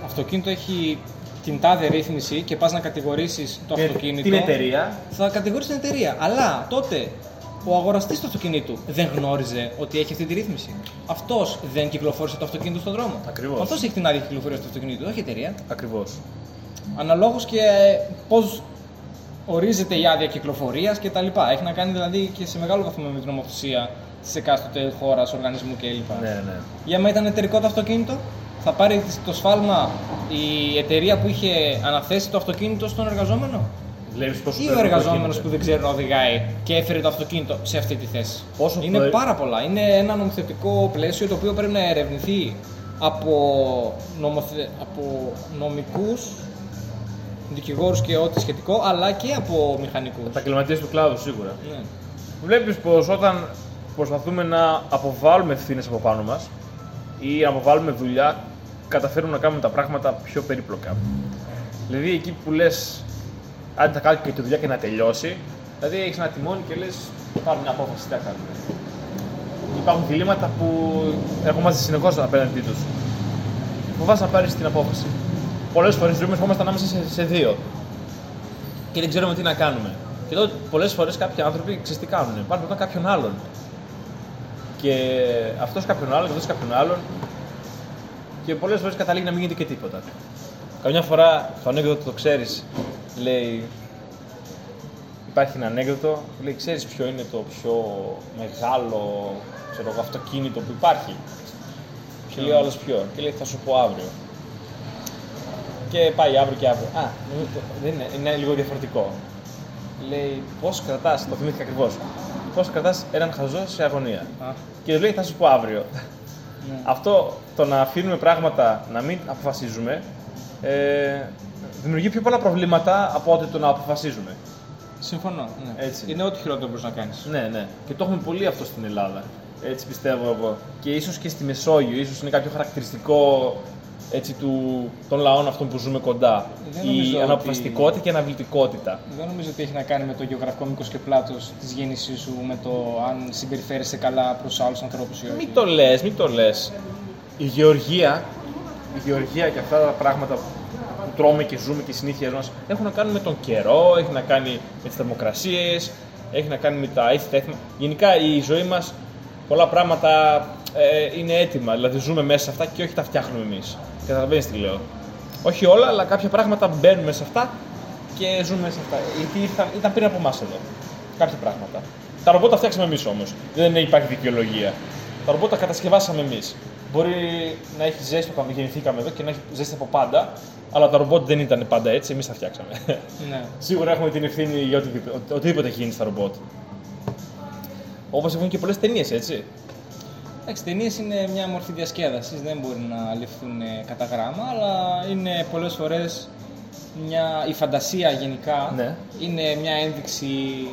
αυτοκίνητο έχει την τάδε ρύθμιση και πας να κατηγορήσεις το Την- αυτοκίνητο. Την εταιρεία. Θα κατηγορήσεις την εταιρεία. Αλλά τότε ο αγοραστής του αυτοκινήτου δεν γνώριζε ότι έχει αυτή τη ρύθμιση. Αυτός δεν κυκλοφόρησε το αυτοκίνητο στον δρόμο. Ακριβώς. Αυτός έχει την άδεια κυκλοφορίας του αυτοκινήτου, όχι η εταιρεία. Ακριβώς. Αναλόγως και πώς ορίζεται η άδεια κυκλοφορίας κτλ. Έχει να κάνει δηλαδή και σε μεγάλο βαθμό με την νομοθεσία της εκάστοτε χώρας, οργανισμού κλπ. Ναι, ναι. Για άμα ήταν εταιρικό το αυτοκίνητο, θα πάρει το σφάλμα η εταιρεία που είχε αναθέσει το αυτοκίνητο στον εργαζόμενο; Βλέπεις πόσο Ή ο περίπλοκο εργαζόμενος γίνεται. που δεν ξέρει να οδηγάει και έφερε το αυτοκίνητο σε αυτή τη θέση; Πόσο είναι το- πάρα πολλά. Είναι ένα νομοθετικό πλαίσιο το οποίο πρέπει να ερευνηθεί από, νομοθε... από νομικούς, δικηγόρους και ό,τι σχετικό, αλλά και από μηχανικούς. Επαγγελματίες του κλάδου σίγουρα. Ναι. Βλέπεις πως όταν προσπαθούμε να αποβάλουμε ευθύνες από πάνω μας ή να αποβάλουμε δουλειά, καταφέρουμε να κάνουμε τα πράγματα πιο περίπλοκα. Δηλαδή εκεί που λες, αν θα κάνω και τη δουλειά και να τελειώσει, δηλαδή έχεις ένα τιμόνι και λες, πάρουμε μια απόφαση, τι θα κάνουμε. Υπάρχουν διλήμματα που ερχόμαστε συνεχώς απέναντί τους. Φοβάσαι να πάρεις την απόφαση. Πολλές φορές ζούμε ερχόμαστε ανάμεσα σε, σε δύο και δεν ξέρουμε τι να κάνουμε. Και τότε πολλές φορές κάποιοι άνθρωποι ξέρει τι κάνουν. Πάνε πρώτα κάποιον άλλον. Και αυτός κάποιον άλλον και αυτός κάποιον άλλον. Και πολλές φορές καταλήγει να μην γίνεται και τίποτα. Καμιά φορά το ανέκδοτο το ξέρεις, λέει. Υπάρχει ένα ανέκδοτο που λέει: Ξέρεις ποιο είναι το πιο μεγάλο ξέρω, εγώ, αυτοκίνητο που υπάρχει. Και λέει ο άλλος ποιο. Και λέει: Θα σου πω αύριο. Και πάει αύριο και αύριο. Α, νομίζω το- δεν είναι, είναι λίγο διαφορετικό. Λέει, πώς κρατάς, το θυμήθηκα ακριβώς. Πώς κρατάς έναν χαζό σε αγωνία. Α, Και του λέει, θα σου πω αύριο. ναι. Αυτό το να αφήνουμε πράγματα να μην αποφασίζουμε ε, δημιουργεί πιο πολλά προβλήματα από ότι το να αποφασίζουμε. Συμφωνώ. Ναι. Έτσι. Είναι ό,τι χειρότερο μπορείς να κάνεις. Ναι, ναι. Και το έχουμε πολύ αυτό στην Ελλάδα. Έτσι πιστεύω εγώ. Και ίσως και στη Μεσόγειο, ίσως είναι κάποιο χαρακτηριστικό έτσι, του, των λαών αυτών που ζούμε κοντά. Δεν νομίζω Η ότι- αναποφασιστικότητα και η αναβλητικότητα. Δεν νομίζω ότι έχει να κάνει με το γεωγραφικό μήκος και πλάτος της γέννησής σου, με το αν συμπεριφέρεσαι καλά προς άλλους ανθρώπους ή όχι. Μην το λες, μην το λες. Η γεωργία, η γεωργία και αυτά τα πράγματα που τρώμε και ζούμε και οι συνήθειε μα έχουν να κάνουν με τον καιρό, έχει να κάνει με τις θερμοκρασίες, έχει να κάνει με τα ήθη, τα έθιμα. Γενικά η ζωή μας πολλά πράγματα ε, είναι έτοιμα. Δηλαδή ζούμε μέσα σε αυτά και όχι τα φτιάχνουμε εμείς. Καταλαβαίνεις τι λέω. Όχι όλα, αλλά κάποια πράγματα μπαίνουν μέσα σε αυτά και ζούμε μέσα σε αυτά. Γιατί ήρθαν, ήταν πριν από εμάς εδώ. Κάποια πράγματα. Τα ρομπότ τα φτιάξαμε εμείς όμως. Δεν υπάρχει δικαιολογία. Τα ρομπότ τα κατασκευάσαμε εμείς. Μπορεί να έχει ζέστη όταν γεννηθήκαμε εδώ και να έχει ζέστη από πάντα, αλλά τα ρομπότ δεν ήταν πάντα έτσι, εμείς τα φτιάξαμε. Ναι. Σίγουρα έχουμε την ευθύνη για οτιδήποτε, οτι- οτιδήποτε έχει γίνει στα ρομπότ. Όπως έχουν και πολλές ταινίες, έτσι. Εντάξει, ταινίες είναι μια μορφή διασκέδασης, δεν μπορεί να ληφθούν ε, κατά γράμμα, αλλά είναι πολλές φορές μια... η φαντασία γενικά Ναι. είναι μια ένδειξη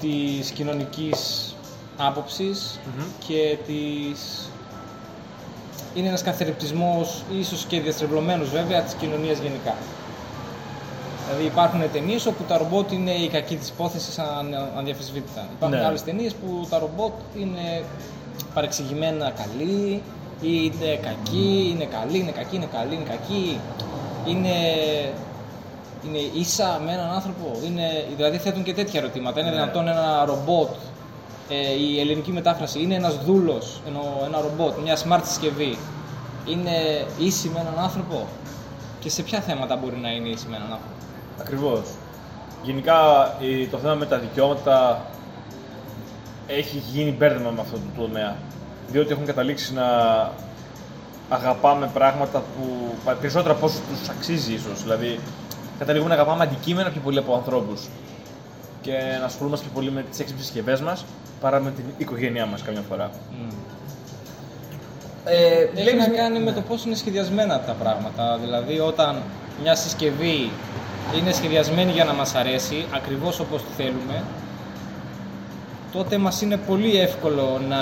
της κοινωνικής άποψης και της... είναι ένας καθρεπτισμός, ίσως και διαστρεβλωμένος βέβαια, της κοινωνίας γενικά. Δηλαδή υπάρχουν ταινίες όπου τα ρομπότ είναι η κακή της υπόθεσης αν, ανδιαφεσβήτητα. Υπάρχουν Ναι. άλλες ταινίες που τα ρομπότ είναι παρεξηγημένα καλή, ή είναι κακή, είναι καλή, είναι κακή, είναι καλή, είναι κακή. Είναι, είναι ίσα με έναν άνθρωπο. Είναι, δηλαδή θέτουν και τέτοια ερωτήματα. Είναι Ναι. δυνατόν ένα ρομπότ, ε, η ελληνική μετάφραση, είναι ένας δούλος, ενώ ένα ρομπότ, μια smart συσκευή, είναι ίση με έναν άνθρωπο; Και σε ποια θέματα μπορεί να είναι ίση με έναν άνθρωπο; Ακριβώς. Γενικά ε, το θέμα με τα δικαιώματα έχει γίνει μπέρδεμα με αυτό το τομέα. Διότι έχουν καταλήξει να αγαπάμε πράγματα που πα- περισσότερα από όσο τους αξίζει ίσως. Δηλαδή, καταλήγουμε να αγαπάμε αντικείμενα πιο πολύ από ανθρώπους. Και να ασχολούμαστε πιο πολύ με τις έξυπνες συσκευές μας παρά με την οικογένειά μας καμιά φορά. Ε, Έχει βλέπεις να μια- κάνει με το πώς είναι σχεδιασμένα τα πράγματα. Δηλαδή όταν μια συσκευή είναι σχεδιασμένη για να μας αρέσει, ακριβώς όπως τη θέλουμε, τότε μας είναι πολύ εύκολο να...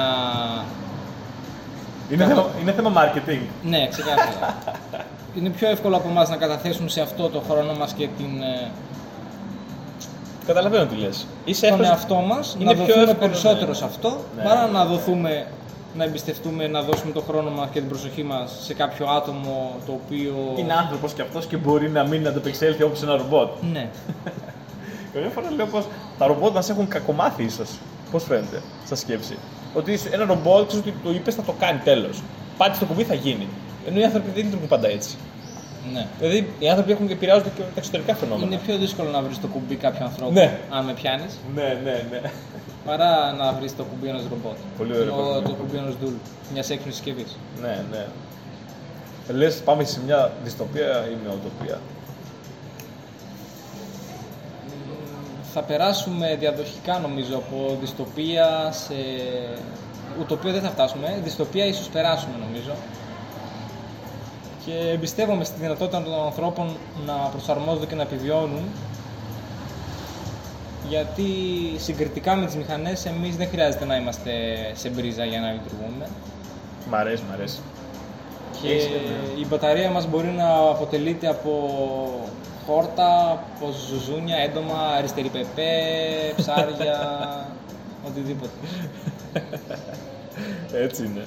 Είναι, θέμα, είναι θέμα marketing. Ναι, ξεκάθαρα. είναι πιο εύκολο από εμάς να καταθέσουμε σε αυτό το χρόνο μας και την, ε, Καταλαβαίνω τι λες. Είσαι τον εύκολος- εαυτό μας, είναι να πιο δοθούμε εύκολο, περισσότερο ναι. σε αυτό, Ναι. παρά να δοθούμε, να εμπιστευτούμε, να δώσουμε τον χρόνο μας και την προσοχή μας σε κάποιο άτομο το οποίο... Είναι άνθρωπος και αυτός και μπορεί να μην ανταπεξέλθει όπως ένα ρομπότ. Ναι. Καμιά φορά λέω πως τα ρομπότ μας έχουν κακομάθει ίσως. Πώς φαίνεται, στα σκέψη; Ότι ένα ρομπότ, ξέρεις ότι το είπες θα το κάνει τέλος. Πάτησε το κουμπί θα γίνει. Ενώ οι άνθρωποι δεν λειτουργούν πάντα έτσι. ναι. Δηλαδή οι άνθρωποι έχουν και επηρεάζονται και από τα εξωτερικά φαινόμενα. Είναι πιο δύσκολο να βρεις το κουμπί κάποιου ανθρώπου, Ναι. αν με πιάνεις, Ναι, ναι, ναι. παρά να βρεις το κουμπί ενός ρομπότ. Πολύ ωραίο Το, παράδειγμα. το κουμπί ενός δούλου, μιας έξυπνης συσκευής. ναι, ναι. Λες πάμε σε μια δυστοπία ή μια οτοπία. Θα περάσουμε διαδοχικά νομίζω από δυστοπία σε... Ουτοπία δεν θα φτάσουμε, δυστοπία ίσως περάσουμε νομίζω. Και εμπιστεύομαι στη δυνατότητα των ανθρώπων να προσαρμόζονται και να επιβιώνουν γιατί συγκριτικά με τις μηχανές εμείς δεν χρειάζεται να είμαστε σε μπρίζα για να λειτουργούμε Μ' αρέσει, μ' αρέσει. και Έχεις, ναι. η μπαταρία μας μπορεί να αποτελείται από χόρτα, από ζουζούνια, έντομα, αριστερή πεπέ, ψάρια, οτιδήποτε. Έτσι είναι.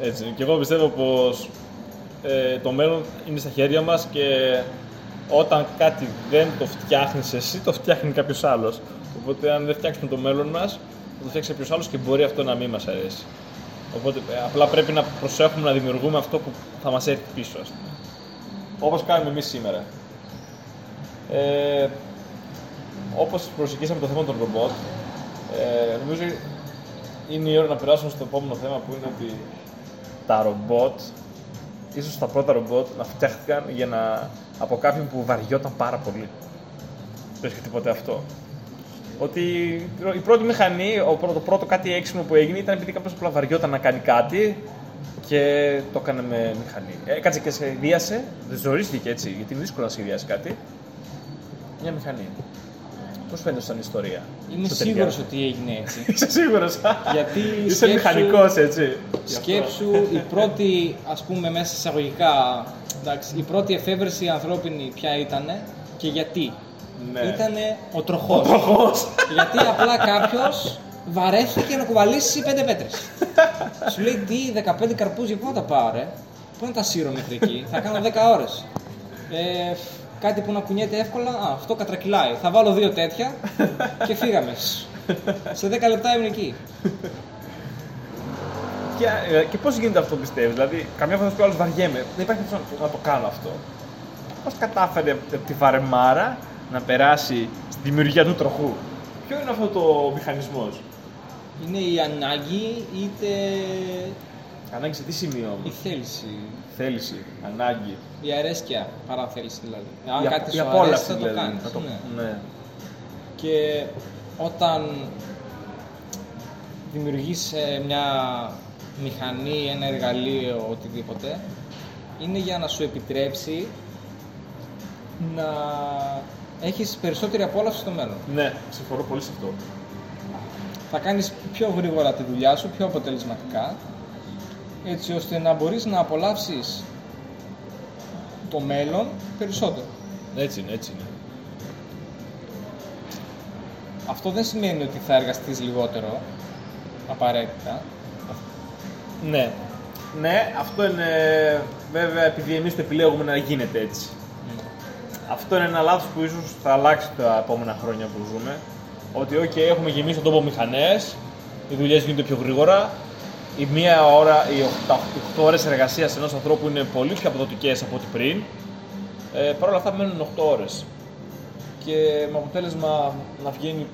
Έτσι είναι. Και εγώ πιστεύω πως ε, το μέλλον είναι στα χέρια μας και όταν κάτι δεν το φτιάχνεις εσύ, το φτιάχνει κάποιος άλλος. Οπότε αν δεν φτιάξουμε το μέλλον μας, θα το φτιάξει κάποιος άλλος και μπορεί αυτό να μην μας αρέσει. Οπότε ε, απλά πρέπει να προσέχουμε να δημιουργούμε αυτό που θα μας έρθει πίσω, ας πούμε. Όπως κάνουμε εμείς σήμερα. Ε, όπως προσεγγίσαμε το θέμα των ρομπότ, ε, νομίζω είναι η ώρα να περάσουμε στο επόμενο θέμα που είναι ότι τα ρομπότ, ίσως τα πρώτα ρομπότ να φτιάχτηκαν για να, από κάποιον που βαριόταν πάρα πολύ. Το έχετε ποτέ αυτό; Ότι η πρώτη μηχανή, ο πρώτο, το πρώτο κάτι έξυπνο που έγινε ήταν επειδή κάποιος απλά βαριόταν να κάνει κάτι και το έκανε με μηχανή. Ε, κάτσε και σε ιδιάσε, δεν ζορίστηκε έτσι, γιατί είναι δύσκολο να σχεδιάσει κάτι. Μια μηχανή. Πώς φαίνεται σαν ιστορία; Είμαι στο τελειάκι. σίγουρος ότι έγινε έτσι. Είσαι σίγουρος; Γιατί Είσαι σκέψου- μηχανικός, έτσι. Γι' αυτό. Σκέψου η πρώτη, ας πούμε μέσα σε εισαγωγικά, εντάξει, η πρώτη εφεύρεση ανθρώπινη ποια ήτανε και γιατί. Ναι. Ήτανε ο τροχός. Τροχός. γιατί απλά κάποιος βαρέθηκε να κουβαλήσει πέντε πέτρες. Σου λέει τι, 15 καρπούζια πού να τα πάω ρε; Πού να τα σύρω μέχρι εκεί, θα κάνω 10 ώρες. Ε, κάτι που να κουνιέται εύκολα, α, αυτό κατρακυλάει. Θα βάλω δύο τέτοια και φύγαμε. Σε 10 λεπτά ήμουν εκεί. Και, ε, και πώς γίνεται αυτό πιστεύεις, Δηλαδή, καμιά φορά θα σου πει ο άλλος, βαριέμαι. Δεν υπάρχει περίπτωση να, να το κάνω αυτό. Πώς κατάφερε από τη βαρεμάρα να περάσει στη δημιουργία του τροχού; Ποιο είναι αυτό το μηχανισμός; Είναι η ανάγκη είτε Ανάγκη σε τι σημείο η όμω. θέληση. Θέληση, ανάγκη. Η αρέσκεια παρά θέληση δηλαδή. Αν Η κάτι απ- η σου αρέσει απόλαυση θα το δηλαδή. κάνεις. Να το- ναι. ναι. Και όταν δημιουργείς ε, μια μηχανή, ένα εργαλείο, οτιδήποτε, είναι για να σου επιτρέψει να έχεις περισσότερη απόλαυση στο μέλλον. Ναι, συμφωνώ πολύ σε αυτό. Θα κάνεις πιο γρήγορα τη δουλειά σου, πιο αποτελεσματικά, έτσι ώστε να μπορείς να απολαύσεις το μέλλον περισσότερο. Έτσι είναι, έτσι είναι. Αυτό δεν σημαίνει ότι θα εργαστείς λιγότερο, απαραίτητα. Ναι. Ναι, αυτό είναι βέβαια επειδή εμείς το επιλέγουμε να γίνεται έτσι. Αυτό είναι ένα λάθος που ίσως θα αλλάξει τα επόμενα χρόνια που ζούμε. Ότι, OK, έχουμε γεμίσει τον τόπο μηχανές, οι δουλειές γίνονται πιο γρήγορα. Η μία ώρα, οι 8 ώρες εργασίας ενός ανθρώπου είναι πολύ πιο αποδοτικές από ό,τι πριν. Ε, Παρ' όλα αυτά μένουν 8 ώρες. Και με αποτέλεσμα να βγαίνει,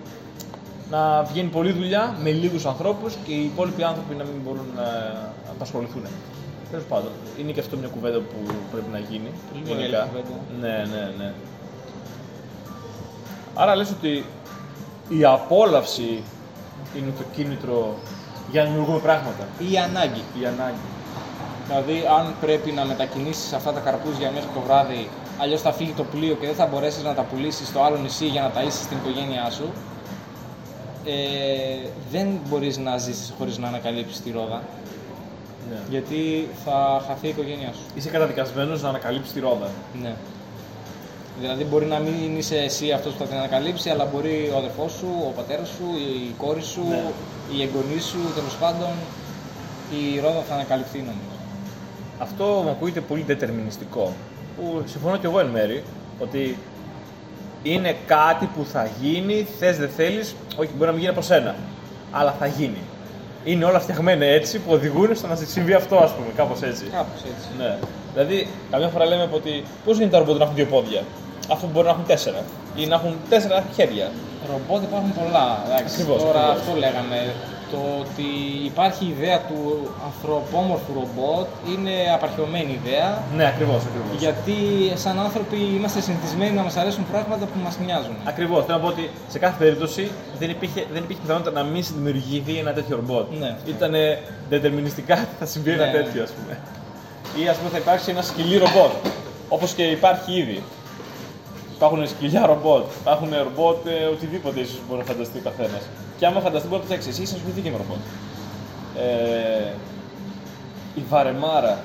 να βγαίνει πολλή δουλειά με λίγους ανθρώπους και οι υπόλοιποι άνθρωποι να μην μπορούν να απασχοληθούν. Τέλος πάντων, είναι και αυτό μια κουβέντα που πρέπει να γίνει. Πολύ μεγάλη κουβέντα. Ναι, ναι, ναι. Άρα λες ότι η απόλαυση είναι το κίνητρο για να δημιουργούμε πράγματα. Η ανάγκη. Η ανάγκη. Δηλαδή, αν πρέπει να μετακινήσεις αυτά τα καρπούζια μέσα το βράδυ αλλιώς θα φύγει το πλοίο και δεν θα μπορέσεις να τα πουλήσεις στο άλλο νησί για να ταΐσεις την οικογένειά σου. Ε, δεν μπορείς να ζήσεις χωρίς να ανακαλύψεις τη ρόδα. Ναι. Γιατί θα χαθεί η οικογένειά σου. Είσαι καταδικασμένος να ανακαλύψεις τη ρόδα. Ναι. Δηλαδή μπορεί να μην είσαι εσύ αυτός που θα την ανακαλύψει, αλλά μπορεί ο αδερφός σου, ο πατέρας σου, η κόρη σου, Ναι. η εγγονή σου, τέλος πάντων η ρόδα θα ανακαλυφθεί νομίζω. Αυτό μου ακούγεται πολύ δετερμινιστικό. Που συμφωνώ και εγώ εν μέρη ότι είναι κάτι που θα γίνει, θες δεν θέλεις, όχι μπορεί να μην γίνει από σένα, αλλά θα γίνει. Είναι όλα φτιαγμένα έτσι που οδηγούν στο να συμβεί αυτό, ας πούμε, κάπως έτσι. Κάπως έτσι. Ναι. Δηλαδή, καμιά φορά λέμε ότι πώς γίνεται τα ρομπότ να έχουν δύο πόδια, αφού μπορεί να έχουν τέσσερα ή να έχουν τέσσερα χέρια. Ρομπότ υπάρχουν πολλά. Εντάξει. Ακριβώς, Τώρα ακριβώς. αυτό λέγαμε. Το ότι υπάρχει η ιδέα του ανθρωπόμορφου ρομπότ είναι απαρχαιωμένη ιδέα. Ναι, ακριβώς, ακριβώς. Γιατί σαν άνθρωποι είμαστε συνηθισμένοι να μας αρέσουν πράγματα που μας μοιάζουν. Ακριβώς. Θέλω να πω ότι σε κάθε περίπτωση δεν υπήρχε, δεν υπήρχε πιθανότητα να μην δημιουργηθεί ένα τέτοιο ρομπότ. Ναι. Ήταν δετερμινιστικά ότι θα συμβεί ένα Ναι. τέτοιο, ας πούμε. Ή ας πούμε θα υπάρξει ένα σκυλί ρομπότ. Όπως και υπάρχει ήδη. Υπάρχουν σκυλιά ρομπότ, υπάρχουν ρομπότ ε, οτιδήποτε ίσως μπορεί να φανταστεί ο καθένας. Και άμα φανταστεί, μπορεί να το φτιάξει. Εσύ είσαι ασχοληθεί και με ρομπότ. Ε, η βαρεμάρα.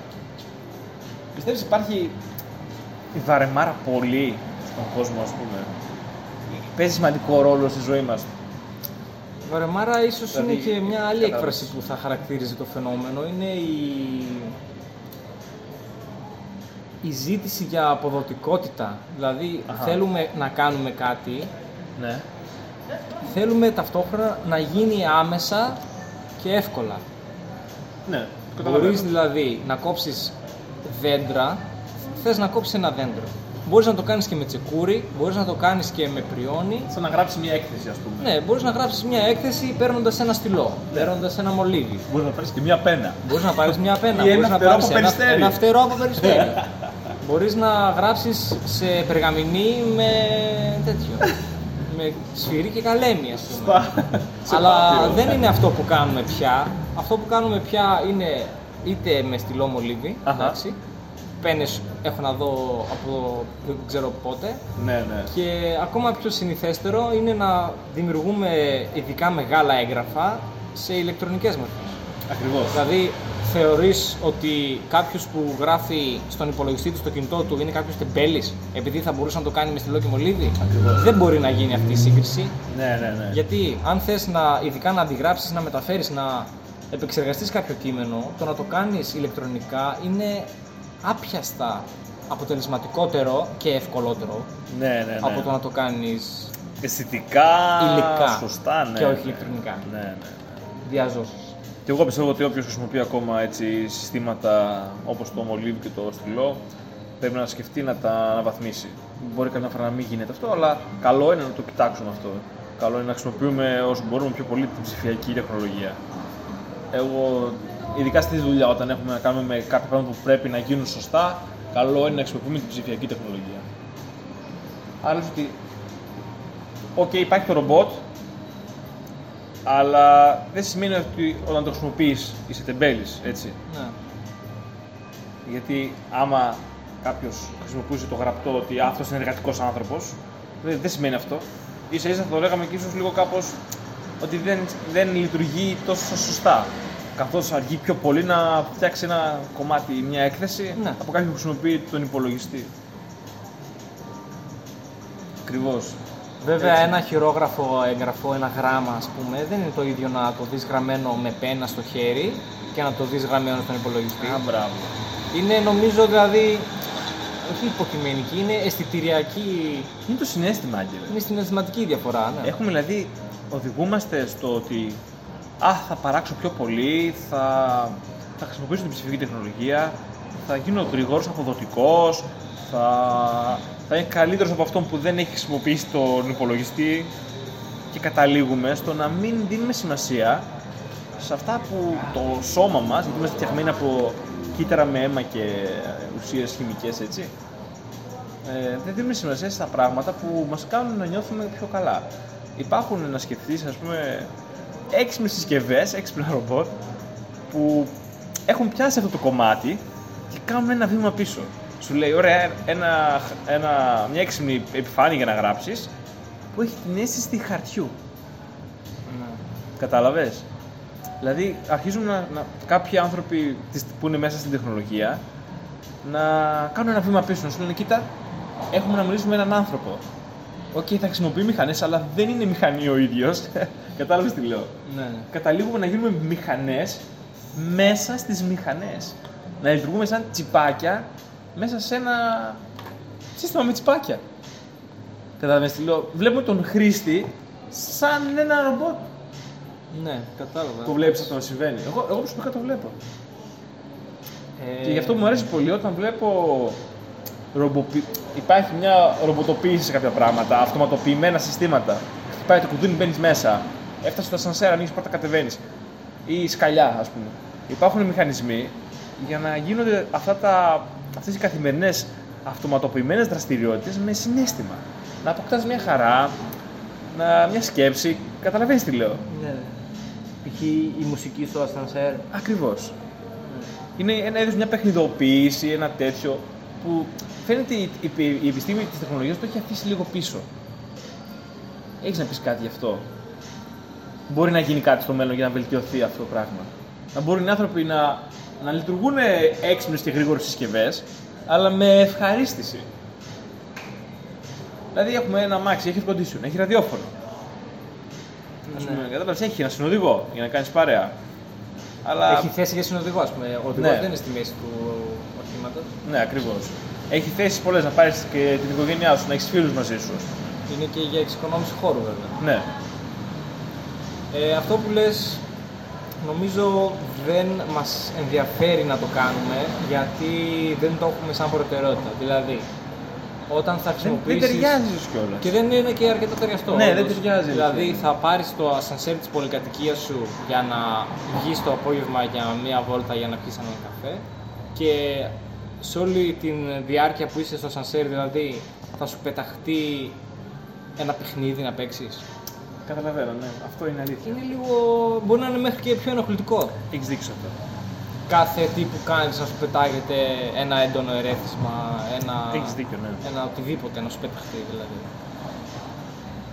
Πιστεύεις υπάρχει η βαρεμάρα πολύ στον κόσμο, ας πούμε; Παίζει σημαντικό ρόλο στη ζωή μας. Η Βαρεμάρα ίσως Δηλαδή, είναι και μια άλλη κατάλαβες. έκφραση που θα χαρακτήριζε το φαινόμενο. Είναι η... η ζήτηση για αποδοτικότητα. Δηλαδή Αχα. θέλουμε να κάνουμε κάτι, Ναι. θέλουμε ταυτόχρονα να γίνει άμεσα και εύκολα. Ναι. Μπορείς δηλαδή να κόψεις δέντρα, θες να κόψεις ένα δέντρο. Μπορείς να το κάνεις και με τσεκούρι, μπορείς να το κάνεις και με πριόνι. Σαν να γράψεις μια έκθεση, ας πούμε. Ναι, μπορείς να γράψεις μια έκθεση παίρνοντας ένα στυλό, παίρνοντας ένα μολύβι. Μπορείς να πάρεις και μια πένα. Μπορείς να πάρεις μια πένα, Ή ένα μπορείς να φτερό πάρεις από ένα, περιστέρι. ένα φτερό από περιστέρι. Μπορείς να γράψεις σε περγαμηνή με τέτοιο, με σφυρί και καλέμι ας πούμε. Αλλά δεν είναι αυτό που κάνουμε πια. Αυτό που κάνουμε πια είναι είτε με στυλό μολύβι, Αχα. εντάξει. Πένες έχω να δω από δεν ξέρω πότε. Ναι, ναι. Και ακόμα πιο συνηθέστερο είναι να δημιουργούμε ειδικά μεγάλα έγγραφα σε ηλεκτρονικές μορφές. Ακριβώς. Δηλαδή, θεωρείς ότι κάποιος που γράφει στον υπολογιστή του, στο κινητό του, είναι κάποιος τεμπέλης, επειδή θα μπορούσε να το κάνει με στυλό και μολύβι; Ακριβώς. Δεν μπορεί να γίνει αυτή η σύγκριση. Ναι, ναι, ναι. Γιατί αν θες να, ειδικά να αντιγράψεις, να μεταφέρεις, να επεξεργαστείς κάποιο κείμενο, το να το κάνεις ηλεκτρονικά είναι άπιαστα αποτελεσματικότερο και ευκολότερο ναι, ναι, ναι. από το να το κάνεις Αισθητικά, υλικά σωστά, ναι. και όχι ηλεκτρονικά. Ναι, ναι. Διαζώσεις. Και εγώ πιστεύω ότι όποιος χρησιμοποιεί ακόμα έτσι, συστήματα όπως το μολύβι και το στυλό πρέπει να σκεφτεί να τα αναβαθμίσει. Μπορεί καμιά φορά να μην γίνεται αυτό, αλλά καλό είναι να το κοιτάξουμε αυτό. Καλό είναι να χρησιμοποιούμε όσο μπορούμε πιο πολύ την ψηφιακή τεχνολογία. Εγώ, ειδικά στη δουλειά, όταν έχουμε να κάνουμε με κάποια πράγματα που πρέπει να γίνουν σωστά, καλό είναι να χρησιμοποιούμε την ψηφιακή τεχνολογία. Άρα λες ότι, οκ, υπάρχει το ρομπότ, αλλά δεν σημαίνει ότι όταν το χρησιμοποιείς είσαι τεμπέλης, έτσι. Ναι. Γιατί άμα κάποιος χρησιμοποιούσε το γραπτό ότι αυτός είναι εργατικός άνθρωπος, δεν, δεν σημαίνει αυτό. σα ίσα θα το λέγαμε και ίσως λίγο κάπως ότι δεν, δεν λειτουργεί τόσο σωστά. Καθώς αργεί πιο πολύ να φτιάξει ένα κομμάτι, μια έκθεση Ναι. από κάποιον που χρησιμοποιεί τον υπολογιστή. Ακριβώς. Βέβαια, Έτσι. ένα χειρόγραφο έγγραφο, ένα γράμμα, ας πούμε, δεν είναι το ίδιο να το δεις γραμμένο με πένα στο χέρι και να το δεις γραμμένο στον υπολογιστή. Α, μπράβο. Είναι, νομίζω, δηλαδή, όχι υποκειμενική, είναι αισθητηριακή, Είναι το συνέστημα, Άγγελε. είναι συναισθηματική διαφορά, ναι. Έχουμε δηλαδή, οδηγούμαστε στο ότι α, θα παράξω πιο πολύ, θα, θα χρησιμοποιήσω την ψηφιακή τεχνολογία, θα γίνω γρηγόρος, αποδοτικός, θα, θα είναι καλύτερος από αυτόν που δεν έχει χρησιμοποιήσει τον υπολογιστή και καταλήγουμε στο να μην δίνουμε σημασία σε αυτά που το σώμα μας, γιατί είμαστε φτιαγμένοι από κύτταρα με αίμα και ουσίες χημικές έτσι, ε, δεν δίνουμε σημασία στα πράγματα που μας κάνουν να νιώθουμε πιο καλά. Υπάρχουν να σκεφτείς, ας πούμε, έξυπνες συσκευές, έξυπνα ρομπότ, που έχουν πιάσει αυτό το κομμάτι και κάνουν ένα βήμα πίσω. Σου λέει, ωραία, ένα, ένα, μια έξυπνη επιφάνεια για να γράψεις που έχει την αίσθηση χαρτιού. Ναι. Κατάλαβες. Δηλαδή, αρχίζουν να, να, κάποιοι άνθρωποι τις- που είναι μέσα στην τεχνολογία να κάνουν ένα βήμα πίσω. Να σου λένε, κοίτα, έχουμε να μιλήσουμε με έναν άνθρωπο. Οκ, θα χρησιμοποιεί μηχανές, αλλά δεν είναι μηχανή ο ίδιος. Κατάλαβες τι λέω; Ναι, ναι. Καταλήγουμε να γίνουμε μηχανές μέσα στις μηχανές. Να λειτουργούμε σαν τσιπάκια μέσα σε ένα σύστημα με τσιπάκια. Κατάλαβες τι λέω; Βλέπουμε τον χρήστη σαν ένα ρομπότ Ναι, κατάλαβα. που βλέπεις αυτό να συμβαίνει. Εγώ, εγώ προσωπικά το βλέπω. Ε, Και γι' αυτό μου αρέσει πολύ όταν βλέπω. Ρομποποι... Υπάρχει μια ρομποτοποίηση σε κάποια πράγματα, αυτοματοποιημένα συστήματα. Χτυπάει το κουδούνι, μπαίνεις μέσα. Έφτασε στο ασανσέρ, ανοίγεις πρώτα, κατεβαίνεις. Ή σκαλιά, ας πούμε. Υπάρχουν μηχανισμοί για να γίνονται αυτά τα... αυτές οι καθημερινές αυτοματοποιημένες δραστηριότητες με συνέστημα. Να αποκτάς μια χαρά, να... μια σκέψη. Καταλαβαίνεις τι λέω. Ναι, ναι. Π.χ. η μουσική στο ασανσέρ. Ακριβώς. Είναι ένα είδος μια παιχνιδοποίηση, ένα τέτοιο που φαίνεται η, η, η επιστήμη της τεχνολογίας το έχει αφήσει λίγο πίσω. Έχεις να πεις κάτι γι' αυτό; Μπορεί να γίνει κάτι στο μέλλον για να βελτιωθεί αυτό το πράγμα; Να μπορούν οι άνθρωποι να, να λειτουργούν έξυπνες και γρήγορες συσκευές, αλλά με ευχαρίστηση. Δηλαδή έχουμε ένα αμάξι, έχει air condition, έχει ραδιόφωνο. Ας πούμε, κατάλαβες, έχει ένα συνοδηγό για να κάνεις παρέα. Αλλά... Έχει θέση για συνοδηγό, ας πούμε. Ο οδηγός Ναι. δεν είναι στη μέση του οχήματος. Ναι, ακριβώς. Έχει θέσεις πολλές να πάρεις και την οικογένειά σου, να έχεις φίλους μαζί σου. Είναι και για εξοικονόμηση χώρου, βέβαια. Ναι. Ε, αυτό που λες νομίζω δεν μας ενδιαφέρει να το κάνουμε γιατί δεν το έχουμε σαν προτεραιότητα. Δηλαδή, όταν θα Δεν, δεν χρησιμοποιήσεις... ταιριάζεις κιόλας. Και δεν είναι και αρκετά ταιριαστό. Ναι, δεν όντως. ταιριάζει, Δηλαδή, έτσι. θα πάρεις το ασανσέρ της πολυκατοικίας σου για να βγεις το απόγευμα για μία βόλτα για να πιεις έναν καφέ και σε όλη τη διάρκεια που είσαι στο ασανσέρ, δηλαδή, θα σου πεταχτεί ένα παιχνίδι να παίξεις. Καταλαβαίνω, ναι. Αυτό είναι αλήθεια. Είναι λίγο. μπορεί να είναι μέχρι και πιο ενοχλητικό. Έχει δείξει αυτό. Κάθε τι που κάνεις να σου πετάγεται ένα έντονο ερέθισμα, ένα. Έχεις δίκιο, ναι. Ένα οτιδήποτε να σου πεταχτεί δηλαδή.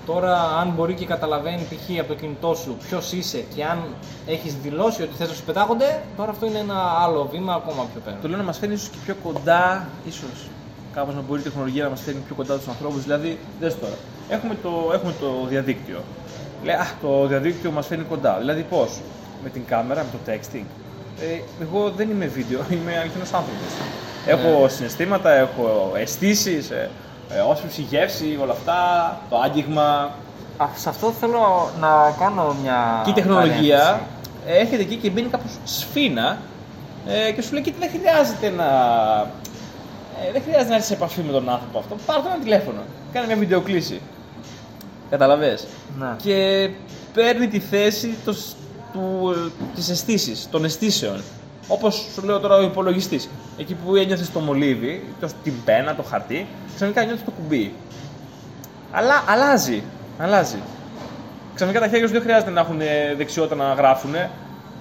Τώρα, αν μπορεί και καταλαβαίνει π.χ. από το κινητό σου ποιος είσαι και αν έχεις δηλώσει ότι θες να σου πετάγονται, τώρα αυτό είναι ένα άλλο βήμα ακόμα πιο πέρα. Το λέω να μας φέρνει ίσως και πιο κοντά, ίσως κάπως να μπορεί η τεχνολογία να μας φέρνει πιο κοντά τους ανθρώπους. Δηλαδή, δες τώρα. Έχουμε το, έχουμε το διαδίκτυο. Λέει, α, το διαδίκτυο μας φέρνει κοντά. Δηλαδή, πώς; Με την κάμερα, με το texting. Ε, εγώ δεν είμαι βίντεο, είμαι αληθινός άνθρωπος. Έχω συναισθήματα, έχω αισθήσεις, ε, ε, όσφρηση, γεύση, όλα αυτά, το άγγιγμα. Α, σε αυτό θέλω να κάνω μια. Και η τεχνολογία έρχεται εκεί και μπαίνει κάπως σφίνα ε, και σου λέει: Κοίτα, δεν χρειάζεται να. Ε, δεν χρειάζεται να έρθεις σε επαφή με τον άνθρωπο αυτό. Πάρε το ένα τηλέφωνο. Κάνε μια βιντεοκλήση. Καταλαβες; Ναι. Και παίρνει τη θέση το, σ- του, της αισθήσης, των αισθήσεων. Όπως σου λέω τώρα ο υπολογιστής. Εκεί που ένιωθες το μολύβι, το, την πένα, το χαρτί, ξαφνικά νιώθεις το κουμπί. Αλλά αλλάζει. Αλλάζει. Ξαφνικά τα χέρια σου δεν χρειάζεται να έχουν ε, δεξιότητα να γράφουν,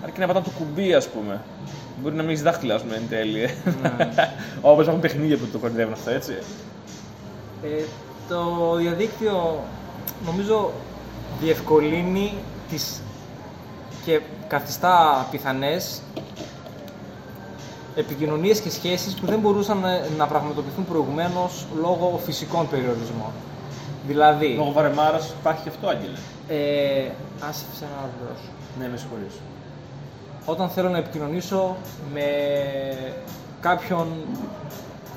αρκεί να πατάνε το κουμπί, ας πούμε. Μπορεί να μην έχεις δάχτυλα, ας πούμε, εν τέλει. ε. Όπως έχουν παιχνίδια που το κορυδεύουν αυτό, έτσι. Ε, το διαδίκτυο νομίζω διευκολύνει τις και καθιστά πιθανές επικοινωνίες και σχέσεις που δεν μπορούσαν να, να πραγματοποιηθούν προηγουμένως λόγω φυσικών περιορισμών. Δηλαδή, Λόγω βαρεμάρας υπάρχει και αυτό, Άγγελε. ε, άσε να δώσω. Ναι, με συγχωρείς. Όταν θέλω να επικοινωνήσω με κάποιον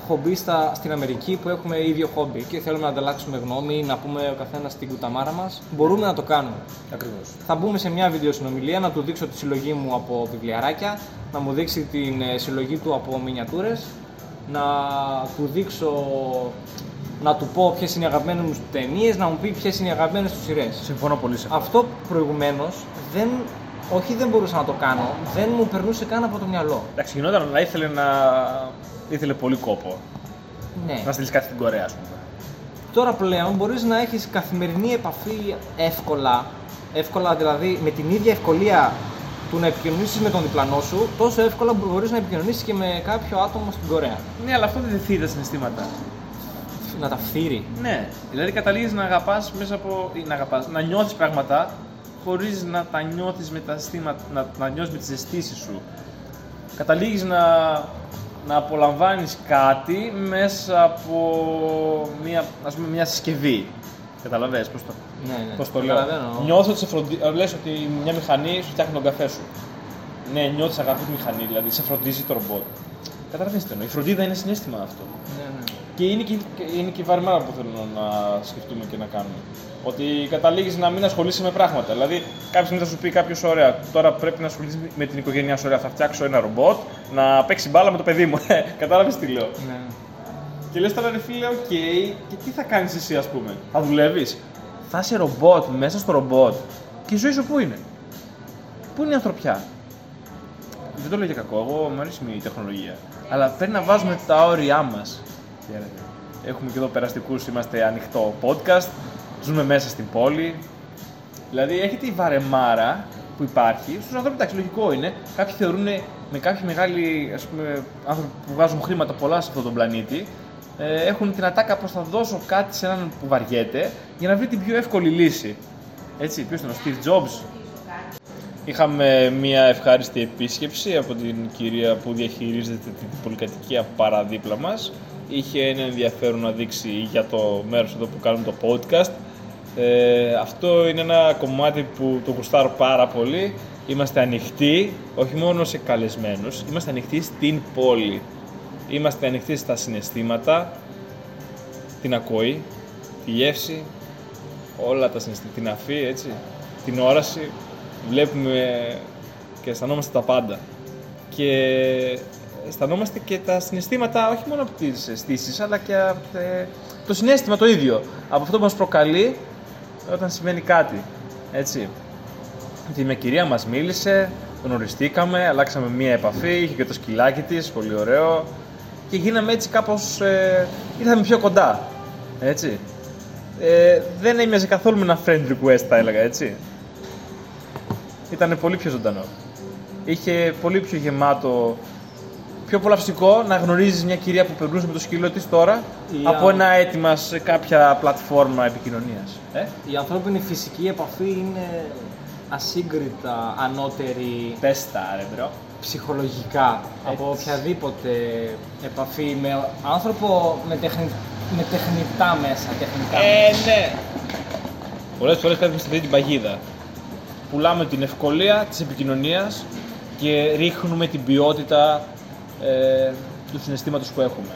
χομπίστα στην Αμερική που έχουμε ίδιο χόμπι και θέλουμε να ανταλλάξουμε γνώμη ή να πούμε ο καθένας την κουταμάρα μας, μπορούμε να το κάνουμε. Ακριβώς. Θα μπούμε σε μια βιντεοσυνομιλία να του δείξω τη συλλογή μου από βιβλιαράκια, να μου δείξει την ε, συλλογή του από μινιατούρες, να του δείξω, να του πω ποιες είναι οι αγαπημένες μου ταινίες, να μου πει ποιες είναι οι αγαπημένες του σειρές. Συμφωνώ πολύ σε αυτό. Αυτό προηγουμένως δεν. Όχι, δεν μπορούσα να το κάνω, δεν μου περνούσε καν από το μυαλό. Εντάξει, γινόταν, αλλά ήθελε να. ήθελε πολύ κόπο. Ναι. Να στείλεις κάτι στην Κορέα, ας πούμε. Τώρα πλέον μπορείς να έχεις καθημερινή επαφή εύκολα. Εύκολα δηλαδή με την ίδια ευκολία του να επικοινωνήσεις με τον διπλανό σου, τόσο εύκολα μπορείς να επικοινωνήσεις και με κάποιο άτομο στην Κορέα. Ναι, αλλά αυτό δεν θύρει τα συναισθήματα. Να τα φθείρει. Ναι, δηλαδή καταλήγεις να αγαπάς μέσα από. ή να αγαπάς, να νιώθεις πράγματα χωρίς να τα νιώθεις με τα αισθήματα, να, να νιώθεις με τις αισθήσεις σου. Καταλήγεις να, να απολαμβάνεις κάτι μέσα από μια, ας πούμε, μια συσκευή. Καταλαβαίνεις πώς το, Ναι, ναι. πώς το λέω. Καταλαβαίνω. Νιώθω ότι σε φροντι... ε, λες ότι μια μηχανή σου φτιάχνει τον καφέ σου. Ναι, νιώθεις αγάπη τη μηχανή, δηλαδή σε φροντίζει το ρομπότ. Καταλαβαίνεις τι εννοώ. Η φροντίδα είναι συνέστημα αυτό. Ναι, ναι. Και είναι και, και είναι και η βαρμάρα που θέλω να σκεφτούμε και να κάνουμε. Ότι καταλήγεις να μην ασχολείσαι με πράγματα. Δηλαδή, κάποια στιγμή θα σου πει κάποιος: Ωραία, τώρα πρέπει να ασχοληθείς με την οικογένειά σου. Ωραία, θα φτιάξω ένα ρομπότ να παίξει μπάλα με το παιδί μου. Κατάλαβες τι λέω; ναι. Και λες τώρα, ρε φίλε, οκ, και τι θα κάνεις εσύ, ας πούμε; Θα δουλεύεις; Θα είσαι ρομπότ μέσα στο ρομπότ. Και η ζωή σου πού είναι; Πού είναι η ανθρωπιά; Δεν το λέω για κακό, εγώ μου αρέσει η τεχνολογία. Αλλά πρέπει να βάζουμε τα όρια μας. Έχουμε και εδώ περαστικούς, είμαστε ανοιχτό podcast. Ζούμε μέσα στην πόλη. Δηλαδή έχετε η βαρεμάρα που υπάρχει. Στους ανθρώπους, εντάξει, λογικό είναι. Κάποιοι θεωρούν με κάποιοι μεγάλοι ας πούμε, άνθρωποι που βγάζουν χρήματα πολλά σε αυτόν τον πλανήτη. Ε, έχουν την ατάκα πως θα δώσω κάτι σε έναν που βαριέται για να βρει την πιο εύκολη λύση. Έτσι, ποιος ήταν ο Steve Jobs; Είχαμε μια ευχάριστη επίσκεψη από την κυρία που διαχειρίζεται την πολυκατοικία παραδίπλα μας. Είχε ένα ενδιαφέρον να δείξει για το μέρος εδώ που κάνουμε το podcast. Ε, αυτό είναι ένα κομμάτι που το γουστάρω πάρα πολύ. Είμαστε ανοιχτοί, όχι μόνο σε καλεσμένους, είμαστε ανοιχτοί στην πόλη. Είμαστε ανοιχτοί στα συναισθήματα, την ακοή, τη γεύση, όλα τα συναισθήματα, την αφή, έτσι, την όραση. Βλέπουμε και αισθανόμαστε τα πάντα. Και αισθανόμαστε και τα συναισθήματα, όχι μόνο από τις αισθήσεις, αλλά και από ε, το συνέστημα το ίδιο. Από αυτό που μας προκαλεί όταν συμβαίνει κάτι. Έτσι. Τη μια κυρία μας μίλησε, γνωριστήκαμε, αλλάξαμε μία επαφή, είχε και το σκυλάκι της, πολύ ωραίο. Και γίναμε έτσι κάπως, ε, ήρθαμε πιο κοντά. Έτσι. Ε, δεν έμοιαζε καθόλου με ένα friend request, θα έλεγα, έτσι. Ήταν πολύ πιο ζωντανό. Είχε πολύ πιο γεμάτο, πιο απολαυστικό να γνωρίζεις μια κυρία που περνούσε με το σκύλο της τώρα Ή από αν- ένα αίτημα σε κάποια πλατφόρμα επικοινωνίας. Ε; Η ανθρώπινη φυσική επαφή είναι ασύγκριτα ανώτερη Πες τα ρε bro. ψυχολογικά από οποιαδήποτε επαφή με άνθρωπο με, τεχνη... με τεχνητά μέσα. Τεχνητά μέσα. ναι. Πολλές φορές κάθομαι στην τρίτη παγίδα. Πουλάμε την ευκολία της επικοινωνίας και ρίχνουμε την ποιότητα ε, του συναισθήματος που έχουμε.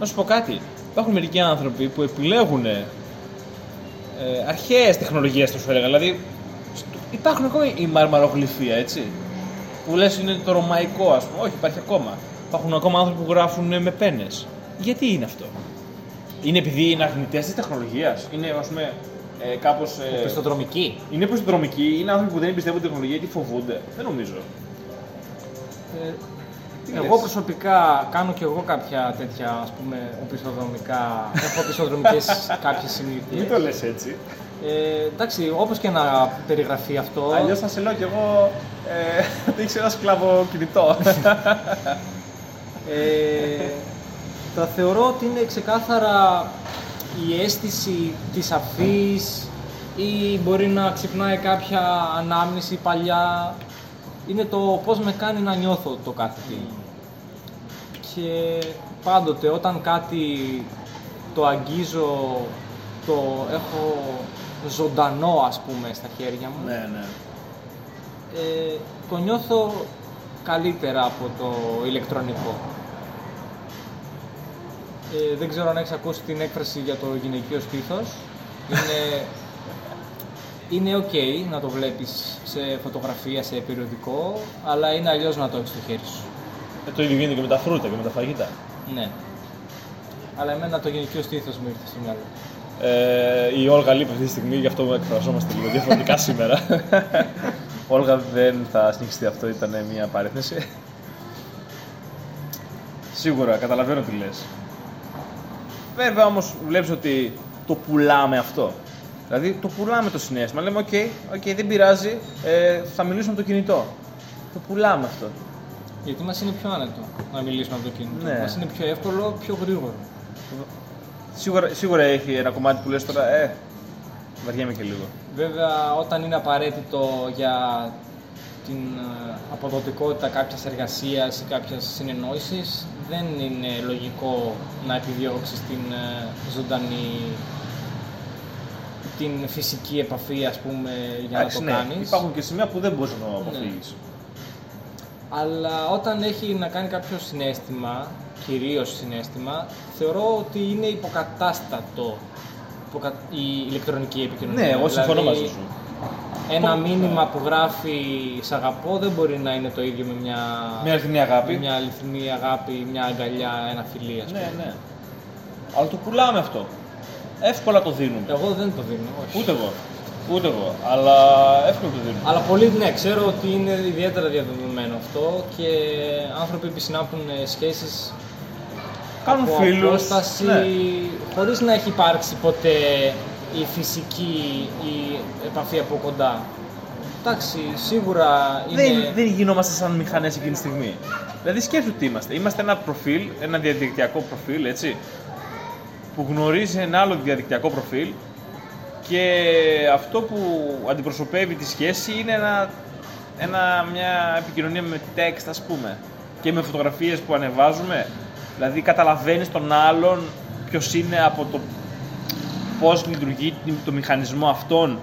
Να σου πω κάτι. Υπάρχουν μερικοί άνθρωποι που επιλέγουν ε, αρχαίες τεχνολογίες, θα σου έλεγα. Δηλαδή, στο- υπάρχουν ακόμη η μαρμαρογλυφία, έτσι. Που λες είναι το ρωμαϊκό, ας πούμε. Όχι, υπάρχει ακόμα. Υπάρχουν ακόμα άνθρωποι που γράφουν με πένες. Γιατί είναι αυτό; Είναι επειδή είναι αρνητές της τεχνολογίας; Είναι, ας πούμε, ε, κάπως. Ε, Πιστοδρομική. είναι προσδρομικοί, είναι άνθρωποι που δεν εμπιστεύονται την τεχνολογία γιατί φοβούνται; Δεν νομίζω. Ε, Τι εγώ λες; προσωπικά κάνω και εγώ κάποια τέτοια ας πούμε οπισθοδρομικά, έχω οπισθοδρομικές κάποιες συνήθειες. λες έτσι. Ε, εντάξει, όπως και να περιγραφεί αυτό, Αλλιώς θα σε λέω κι εγώ ε, ότι έχει ένα σκλαβό κινητό. ε, τα θεωρώ ότι είναι ξεκάθαρα η αίσθηση της αφής ή μπορεί να ξυπνάει κάποια ανάμνηση παλιά. Είναι το πώς με κάνει να νιώθω το κάθε τι. Και πάντοτε όταν κάτι το αγγίζω, το έχω ζωντανό ας πούμε στα χέρια μου, ναι, ναι. ε, το νιώθω καλύτερα από το ηλεκτρονικό. Ε, δεν ξέρω αν έχεις ακούσει την έκφραση για το γυναικείο στήθος. Είναι, είναι ok να το βλέπεις σε φωτογραφία, σε περιοδικό, αλλά είναι αλλιώς να το έχεις στο χέρι σου. Ε, το ίδιο γίνεται και με τα φρούτα και με τα φαγητά. Ναι. Αλλά εμένα το γυναικείο στήθος μου ήρθε στο μυαλό. Ε, η Όλγα λείπει αυτή τη στιγμή, γι' αυτό εκφραζόμαστε λίγο διαφορετικά σήμερα. Όλγα δεν θα συνεχιστεί αυτό, ήταν μια παρέθεση. Σίγουρα, καταλαβαίνω τι λες. Βέβαια όμως βλέπεις ότι το πουλάμε αυτό. Δηλαδή το πουλάμε το συναίσθημα. Λέμε, οκ, οκ, δεν πειράζει, ε, θα μιλήσουμε με το κινητό. Το πουλάμε αυτό. Γιατί μας είναι πιο άνετο να μιλήσουμε από το κινητό. Ναι. Μας είναι πιο εύκολο, πιο γρήγορο. Σίγουρα, σίγουρα έχει ένα κομμάτι που λες τώρα, ε, βαριέμαι και λίγο. Βέβαια, όταν είναι απαραίτητο για την ε, αποδοτικότητα κάποιας εργασίας ή κάποιας συνεννόησης, δεν είναι λογικό να επιδιώξεις την ε, ζωντανή, την φυσική επαφή, ας πούμε, για Εντάξει, να το ναι, κάνεις. Υπάρχουν και σημεία που δεν μπορείς να το αποφύγεις. Αλλά όταν έχει να κάνει κάποιο συνέστημα, κυρίως συνέστημα, θεωρώ ότι είναι υποκατάστατο υποκα- η ηλεκτρονική επικοινωνία. Ναι, εγώ συμφωνώ Δηλαδή, μαζί σου. Ένα Πω- μήνυμα που γράφει «Σ' αγαπώ» δεν μπορεί να είναι το ίδιο με μια, Μια αληθινή αγάπη. με μια αληθινή αγάπη, μια αγκαλιά, ένα φιλί, ας πούμε. Ναι, ναι. Αλλά το πουλάμε αυτό. Εύκολα το δίνουμε. Εγώ δεν το δίνω, όχι. Ούτε εγώ. Ούτε εγώ. Αλλά εύκολα το δίνουμε. Αλλά πολύ, ναι, ξέρω ότι είναι ιδιαίτερα διαδεδομένο αυτό και άνθρωποι που συνάπτουν ε, σχέσεις Κάνουν από φίλους. απόσταση, Ναι. χωρίς να έχει υπάρξει ποτέ η φυσική η επαφή από κοντά. Εντάξει, σίγουρα είναι... Δεν, δεν γινόμαστε σαν μηχανές εκείνη τη στιγμή. Δηλαδή σκέφτομαι τι είμαστε. Είμαστε ένα προφίλ, ένα διαδικτυακό προφίλ, έτσι, που γνωρίζει ένα άλλο διαδικτυακό προφίλ και αυτό που αντιπροσωπεύει τη σχέση είναι ένα, ένα, μια επικοινωνία με text ας πούμε και με φωτογραφίες που ανεβάζουμε. Δηλαδή καταλαβαίνεις τον άλλον ποιος είναι από το πώς λειτουργεί το μηχανισμό αυτόν.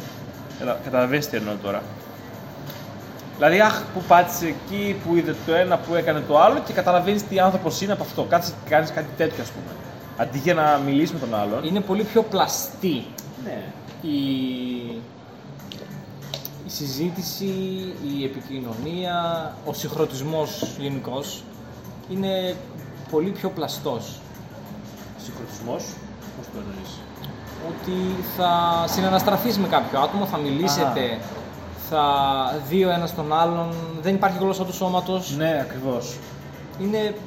Κατα- Καταλαβαίνεις τι εννοώ τώρα. Δηλαδή, αχ, που πάτησε εκεί, που είδε το ένα, που έκανε το άλλο και καταλαβαίνεις τι άνθρωπος είναι από αυτό. Κάτσε και κάνεις κάτι τέτοιο, ας πούμε. Αντί για να μιλήσει με τον άλλον. είναι πολύ πιο πλαστή Ναι. η, η συζήτηση, η επικοινωνία, ο συγχρονισμός γενικώς είναι πολύ πιο πλαστός. Συγχρονισμός. Πώς το εννοείς; Ότι θα συναναστραφείς με κάποιο άτομο, θα μιλήσετε, θα δει ο ένας τον άλλον, δεν υπάρχει γλώσσα του σώματος. Ναι, ακριβώς. Είναι Έχεις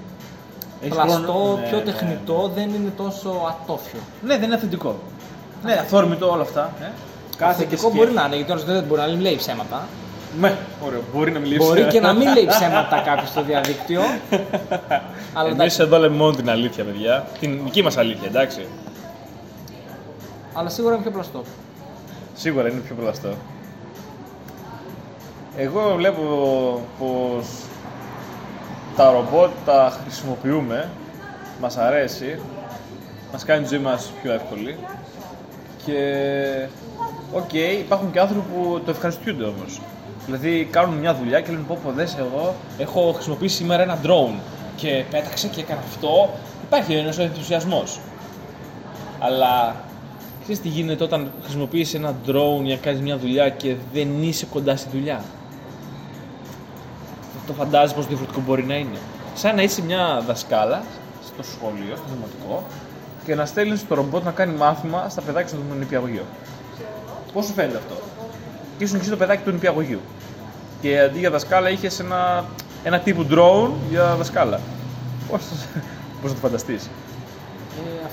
πλαστό, χρόνο- ναι, πιο ναι. τεχνητό, δεν είναι τόσο ατόφιο. Ναι, δεν είναι αυθεντικό. Ναι, αθόρμητο όλα αυτά. Ε. Κάθε Αυθεντικό μπορεί να είναι, γιατί όμως δεν μπορεί να λέει ψέματα. Ναι, ωραίο. Μπορεί να μιλήσει. Μπορεί και να μην λέει ψέματα κάποιος στο διαδίκτυο. αλλά Εμείς εντάξει, εδώ λέμε μόνο την αλήθεια, παιδιά. Την δική μας αλήθεια, εντάξει. αλλά σίγουρα είναι πιο πλαστό. Σίγουρα είναι πιο πλαστό. Εγώ βλέπω πως τα ρομπότ τα χρησιμοποιούμε, μας αρέσει, μας κάνει τη ζωή μας πιο εύκολη και οκ, υπάρχουν και άνθρωποι που το ευχαριστούνται όμως. Δηλαδή κάνουν μια δουλειά και λένε πω πω δες εγώ έχω χρησιμοποιήσει σήμερα ένα drone και πέταξε και έκανα αυτό. Υπάρχει ένας ενθουσιασμός. Αλλά ξέρεις τι γίνεται όταν χρησιμοποιείς ένα drone για να κάνεις μια δουλειά και δεν είσαι κοντά στη δουλειά; Το φαντάζεσαι πόσο διαφορετικό μπορεί να είναι. Σαν να είσαι μια δασκάλα στο σχολείο, στο δημοτικό και να στέλνεις το ρομπότ να κάνει μάθημα στα παιδάκια στο νηπιαγωγείο. Πώς σου φαίνεται αυτό; Και ήσουν και εσύ το παιδάκι του νηπιαγωγείου. Και αντί για δασκάλα είχες ένα, ένα τύπου drone για δασκάλα. Πώς να το φανταστείς;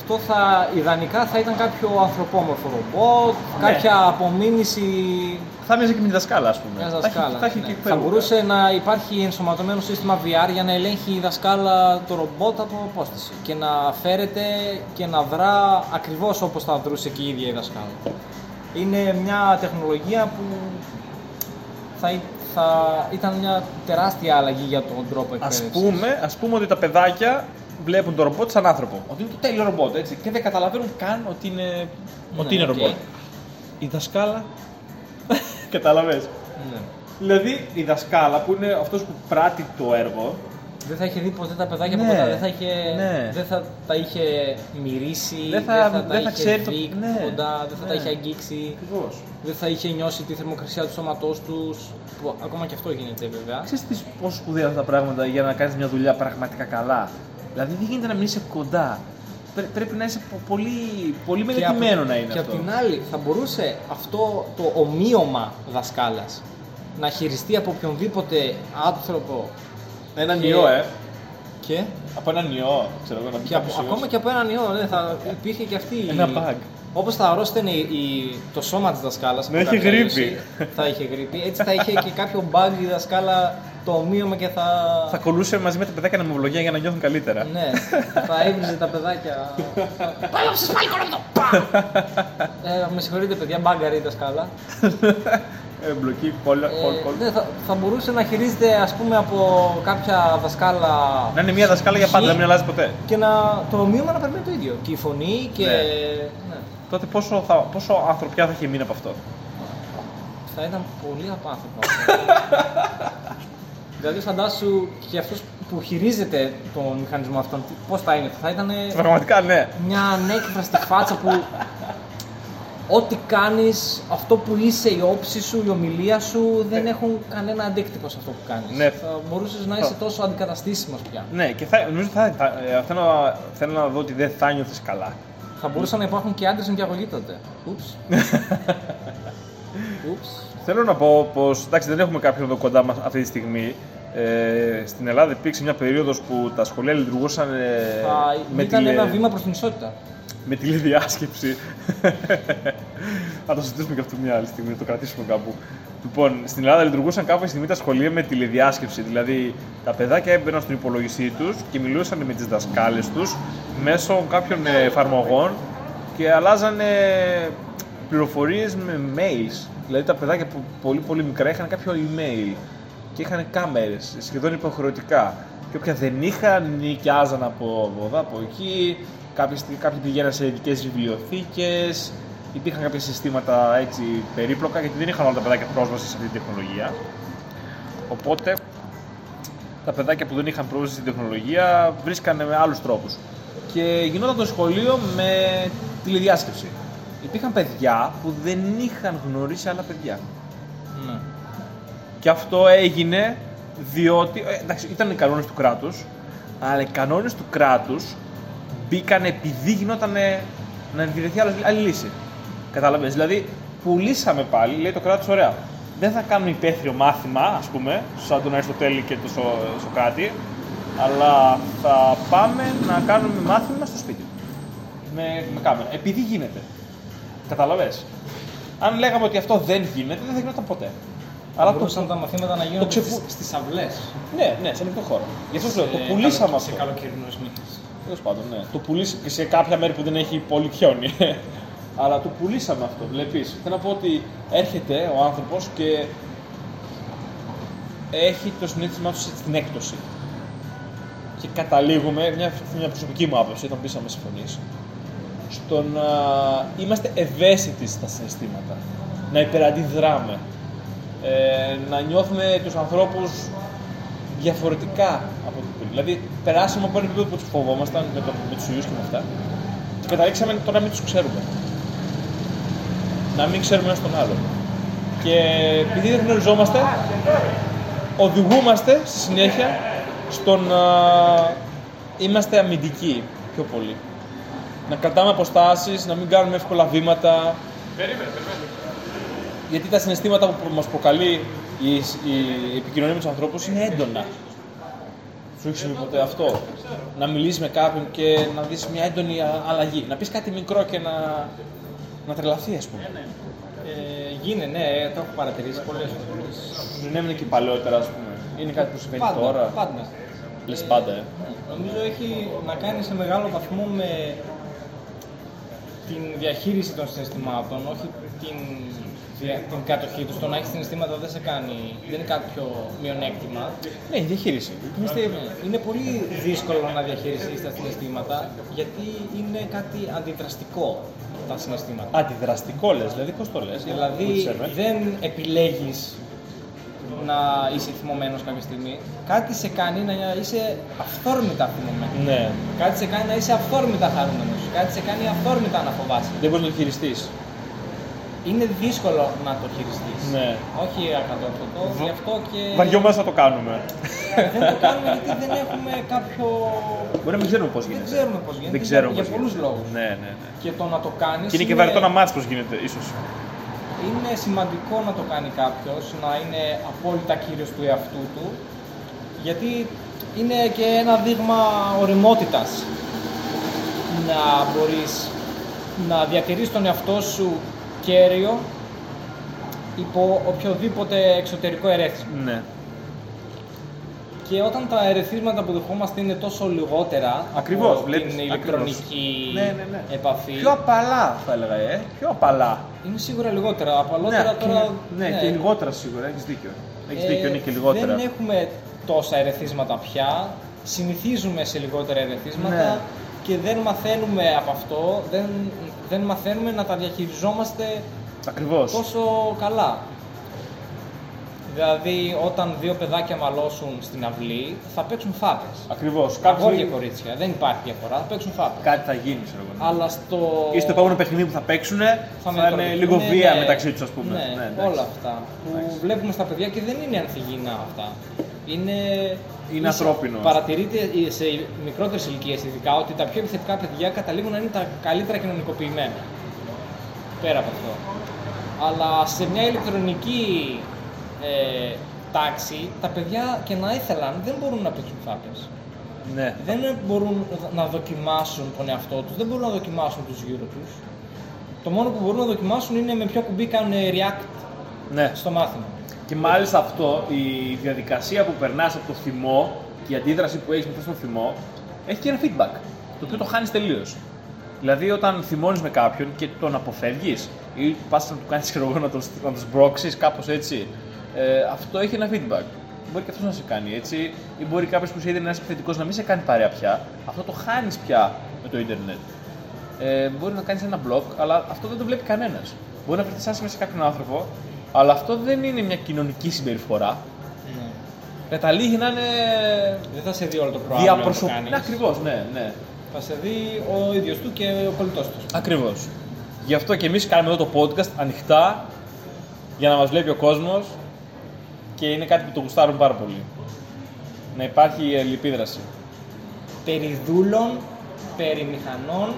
Ε, αυτό θα, ιδανικά θα ήταν κάποιο ανθρωπόμορφο ρομπότ, Ναι. κάποια απομίμηση Θα μοιάζει και με τη δασκάλα, ας πούμε. μια Θα έχει- δασκάλα. Θα, έχει ναι. και θα περίπου. μπορούσε να υπάρχει ενσωματωμένο σύστημα VR για να ελέγχει η δασκάλα το ρομπότ από απόσταση και να φέρεται και να δρά ακριβώς όπως θα δρούσε και η ίδια η δασκάλα. Είναι μια τεχνολογία που θα, ή- θα ήταν μια τεράστια αλλαγή για τον τρόπο Α εκπαίδευσης. πούμε, ας πούμε ότι τα παιδάκια βλέπουν το ρομπότ σαν άνθρωπο. Ότι είναι το τέλειο ρομπότ, έτσι. Και δεν καταλαβαίνουν καν ότι είναι, ότι είναι οκ. ρομπότ. Η δασκάλα. Κατάλαβες. Ναι. Δηλαδή η δασκάλα που είναι αυτός που πράττει το έργο. Δεν θα είχε δει ποτέ τα παιδάκια Ναι, από κοντά, δεν θα, είχε, ναι. δεν θα τα είχε μυρίσει, Δεν θα- τα δεν θα είχε ξέρει το- δει ναι, κοντά, δεν θα τα ναι. είχε αγγίξει, Ακριβώς. δεν θα είχε νιώσει τη θερμοκρασία του σώματός τους, που ακόμα και αυτό γίνεται βέβαια. Ξέρεις τι, πόσο σπουδαία αυτά τα πράγματα για να κάνεις μια δουλειά πραγματικά καλά; Δηλαδή δεν γίνεται να μην είσαι κοντά. Πρέ- πρέπει να είσαι πο- πολύ, πολύ Και μελετημένο απ' να είναι και αυτό. απ' την άλλη θα μπορούσε αυτό το ομοίωμα δασκάλας να χειριστεί από οποιονδήποτε άνθρωπο Έναν και- ιό, ε. και, Από έναν ιό, ξέρω εγώ, να μπει και από, κάποιος ιός. ακόμα και από έναν ιό, ναι, θα υπήρχε και αυτή η- Ένα bug. Όπως θα αρρώστενε η, η- το σώμα της δασκάλας Να από είχε κάποια γρίπη. ίωση, θα είχε γρήπη, έτσι θα είχε και κάποιο bug η δασκάλα το ομοίωμα και θα. Θα κολούσε μαζί με τα παιδάκια νομολογία για να νιώθουν καλύτερα. Ναι, θα έβριζε τα παιδάκια. Πάλα σας πάλι κορόιδο! ε, με συγχωρείτε παιδιά, μπάγκαρη η δασκάλα. Εμπλοκή, κόλλα, Ε, κόλλ, κόλλ. ναι, θα, θα μπορούσε να χειρίζεται ας πούμε από κάποια δασκάλα Να είναι μία δασκάλα για πάντα, Χ να μην αλλάζει ποτέ. και να, το ομοίωμα να περιμένει το ίδιο. Και η φωνή και. Ναι. ναι. Τότε πόσο, θα, πόσο ανθρωπιά θα είχε μείνει από αυτό; Θα ήταν πολύ απάνθρωπο. δηλαδή φαντάσου και αυτός που χειρίζεται τον μηχανισμό αυτόν, τι- πώς θα είναι, θα ήταν Πραγματικά ναι. μια ανέκφρα στη φάτσα που ό,τι κάνεις, αυτό που είσαι, η όψη σου, η ομιλία σου δεν έχουν κανένα αντίκτυπο σε αυτό που κάνεις. Ναι. Θα μπορούσες να είσαι τόσο αντικαταστήσιμος πια. Ναι, και θα, νομίζω θα, θα, ε, θέλω, να- θέλω να δω ότι δεν θα νιώθεις καλά. Θα μπορούσαν να υπάρχουν και άντρες και αγωγοί τότε. Ούψ. Ούψ. Θέλω να πω πως εντάξει, δεν έχουμε κάποιον εδώ κοντά μας αυτή τη στιγμή. Ε, στην Ελλάδα υπήρξε μια περίοδος που τα σχολεία λειτουργούσαν ε, Θα με, ήταν τηλε- ένα βήμα προς την ισότητα. με τηλεδιάσκεψη. θα το συζητήσουμε και αυτό μια άλλη στιγμή, να το κρατήσουμε κάπου. Λοιπόν, στην Ελλάδα λειτουργούσαν κάποια στιγμή τα σχολεία με τηλεδιάσκεψη. Δηλαδή, τα παιδάκια έμπαιναν στον υπολογιστή τους και μιλούσαν με τις δασκάλες τους μέσω κάποιων ε, εφαρμογών και αλλάζανε πληροφορίες με mails. Δηλαδή, τα παιδάκια που πολύ πολύ μικρά είχαν κάποιο email και είχαν κάμερες σχεδόν υποχρεωτικά. Και όποια δεν είχαν, νοικιάζαν από εδώ, από εκεί. Κάποιοι, στη- κάποιοι πηγαίναν σε ειδικές βιβλιοθήκες. Υπήρχαν κάποια συστήματα έτσι περίπλοκα γιατί δεν είχαν όλα τα παιδάκια πρόσβαση σε αυτή την τεχνολογία. Οπότε τα παιδάκια που δεν είχαν πρόσβαση στην τεχνολογία βρίσκανε με άλλους τρόπους. Και γινόταν το σχολείο με τηλεδιάσκεψη. Υπήρχαν παιδιά που δεν είχαν γνωρίσει άλλα παιδιά. Ναι. Και αυτό έγινε διότι. ε, εντάξει, ήταν οι κανόνες του κράτους, αλλά οι κανόνες του κράτους μπήκαν επειδή γινόταν να διαιρεθεί άλλη, άλλη λύση. Κατάλαβες; Δηλαδή, πουλήσαμε πάλι, λέει το κράτος, ωραία. Δεν θα κάνουμε υπαίθριο μάθημα, ας πούμε, σαν τον Αριστοτέλη και τον Σο- Σοκράτη, αλλά θα πάμε να κάνουμε μάθημα στο σπίτι. Με, με κάμερα. Επειδή γίνεται. Καταλαβες; Αν λέγαμε ότι αυτό δεν γίνεται, δεν θα γινόταν ποτέ. Αλλά το- μπορούσαν τα μαθήματα να γίνονται ξεπου- στις- στις αυλές. ναι, ναι, σε ανοιχτό χώρο. Γι' αυτό σου λέω, το Σε πουλήσαμε καλο- αυτό. Σε καλοκαιρινούς μύθους. Τέλος πάντων, ναι. Το πουλήσαμε και σε κάποια μέρη που δεν έχει πολύ χιόνι. Αλλά το πουλήσαμε αυτό, βλέπεις. Θέλω να πω ότι έρχεται ο άνθρωπος και έχει το συνέστημά του στην έκπτωση. Και καταλήγουμε, μια, μια προσωπική μου άποψη, όταν πείσαμε συμφωνείς, στο να είμαστε ευαίσθητοι στα συναισθήματα. Να υπεραντιδράμε. Ε, να νιώθουμε τους ανθρώπους διαφορετικά από ό,τι πριν. Δηλαδή, περάσαμε από ένα επίπεδο που τους φοβόμασταν με, το, με τους ιούς και με αυτά και καταλήξαμε το να μην τους ξέρουμε. Να μην ξέρουμε ένα τον άλλο. Και επειδή δεν γνωριζόμαστε, οδηγούμαστε στη συνέχεια στο να είμαστε αμυντικοί πιο πολύ. Να κρατάμε αποστάσεις, να μην κάνουμε εύκολα βήματα. Γιατί τα συναισθήματα που μας προκαλεί η, η επικοινωνία με τους ανθρώπους είναι έντονα. Σου έχει συμβεί ποτέ αυτό; Να μιλήσεις με κάποιον και να δεις μια έντονη α- αλλαγή. Να πεις κάτι μικρό και να, να τρελαθεί, ας πούμε. Ε, γίνε, ναι, το έχω παρατηρήσει πολλές φορές. Σου συνέβαινε και παλαιότερα, ας πούμε. Είναι κάτι που συμβαίνει Πάντα, τώρα. πάντα. Λες πάντα, ε. Νομίζω έχει να κάνει σε μεγάλο βαθμό με την διαχείριση των συναισθημάτων, όχι την, δια- την κατοχή τους. Το να έχεις συναισθήματα δεν σε κάνει, δεν είναι κάποιο μειονέκτημα. Ναι, η διαχείριση. Είμαστε... Είναι πολύ δύσκολο να διαχειριστείς τα συναισθήματα γιατί είναι κάτι αντιδραστικό τα συναισθήματα. Αντιδραστικό λες, δηλαδή πώς το λες; Δηλαδή δεν επιλέγεις να είσαι θυμωμένος κάποια στιγμή. Κάτι σε κάνει να είσαι αυθόρμητα θυμωμένος. Ναι. Κάτι σε κάνει να είσαι αυθόρμητα χαρούμενος. Κάτι σε κάνει αυθόρμητα να φοβάσαι. Δεν μπορείς να το χειριστείς. Είναι δύσκολο να το χειριστείς. Ναι. Όχι ακατόρθωτο, γι' αυτό και Βαριόμαστε να το κάνουμε. δεν το κάνουμε γιατί δεν έχουμε κάποιο... Μπορεί να μην ξέρουμε πώς Δεν γίνεται. ξέρουμε πώς γίνεται, Δεν ξέρουμε για πώς πολλούς γίνεται. λόγους. Ναι, ναι, ναι. Και το να το κάνεις Και είναι και βαρετό να μάθεις πώς γίνεται, ίσως. είναι σημαντικό να το κάνει κάποιος, να είναι απόλυτα κύριος του εαυτού του, γιατί είναι και ένα δείγμα οριμότητας να μπορείς να διατηρείς τον εαυτό σου κέριο υπό οποιοδήποτε εξωτερικό ερέθισμα. Ναι. Και όταν τα ερεθίσματα που δεχόμαστε είναι τόσο λιγότερα Ακριβώς, από βλέπεις, την ηλεκτρονική Ναι, ναι, ναι. επαφή, Πιο απαλά θα έλεγα, ε. Πιο απαλά. είναι σίγουρα λιγότερα. Απαλότερα τώρα. και, ναι, και λιγότερα σίγουρα, έχεις δίκιο. Έχεις Ε, δίκιο, είναι και λιγότερα. Δεν έχουμε τόσα ερεθίσματα πια. Συνηθίζουμε σε λιγότερα ερεθίσματα Ναι. και δεν μαθαίνουμε από αυτό, δεν, δεν μαθαίνουμε να τα διαχειριζόμαστε Ακριβώς. τόσο καλά. Δηλαδή, όταν δύο παιδάκια μαλώσουν στην αυλή, θα παίξουν φάπες. Ακριβώς. Αγόρια Κάποιος και κορίτσια, δεν υπάρχει διαφορά, θα παίξουν φάπες. κάτι θα γίνει, ξέρω εγώ. Αλλά στο. Ή στο επόμενο παιχνίδι που θα παίξουν θα, με είναι τραβηχτούν, λίγο ναι, βία ναι. μεταξύ τους, ας πούμε. Ναι, εντάξει. όλα αυτά που βλέπουμε στα παιδιά και δεν είναι ανθυγιεινά αυτά. Είναι, Είναι ανθρώπινος. Παρατηρείται σε μικρότερες ηλικίες ειδικά ότι τα πιο επιθετικά παιδιά καταλήγουν να είναι τα καλύτερα κοινωνικοποιημένα. Πέρα από αυτό. Αλλά σε μια ηλεκτρονική ε, τάξη, τα παιδιά και να ήθελαν δεν μπορούν να παίξουν φάπες. Ναι. Δεν μπορούν να δοκιμάσουν τον εαυτό τους, δεν μπορούν να δοκιμάσουν τους γύρω τους. Το μόνο που μπορούν να δοκιμάσουν είναι με ποιο κουμπί κάνουν react ναι. στο μάθημα. Και μάλιστα αυτό, η διαδικασία που περνάς από το θυμό και η αντίδραση που έχεις μετά στο θυμό, έχει και ένα feedback. Το οποίο το χάνεις τελείως. Δηλαδή, όταν θυμώνεις με κάποιον και τον αποφεύγεις ή πας να του κάνεις να τον, να τον σμπρώξεις, κάπως έτσι, ε, αυτό έχει ένα feedback. Μπορεί και αυτός να σε κάνει έτσι, ή μπορεί κάποιος που σε είδε να είσαι επιθετικός να μην σε κάνει παρέα πια. Αυτό το χάνεις πια με το Ιντερνετ. Ε, μπορεί να κάνεις ένα blog, αλλά αυτό δεν το βλέπει κανένας. Μπορεί να βρεθείς άσχημα σε κάποιον άνθρωπο, αλλά αυτό δεν είναι μια κοινωνική συμπεριφορά. Ναι. Καταλήγει να είναι Δεν θα σε δει όλο το πρόγραμμα να το διαπροσωπικό. κάνεις. Ναι, ακριβώς, ναι, ναι. Θα σε δει ο ίδιος του και ο κολλητός του. Ακριβώς. Γι' αυτό και εμείς κάνουμε εδώ το podcast ανοιχτά για να μας βλέπει ο κόσμος και είναι κάτι που το γουστάρουν πάρα πολύ. Να υπάρχει η αλληλεπίδραση. Περί δούλων, περί μηχανών,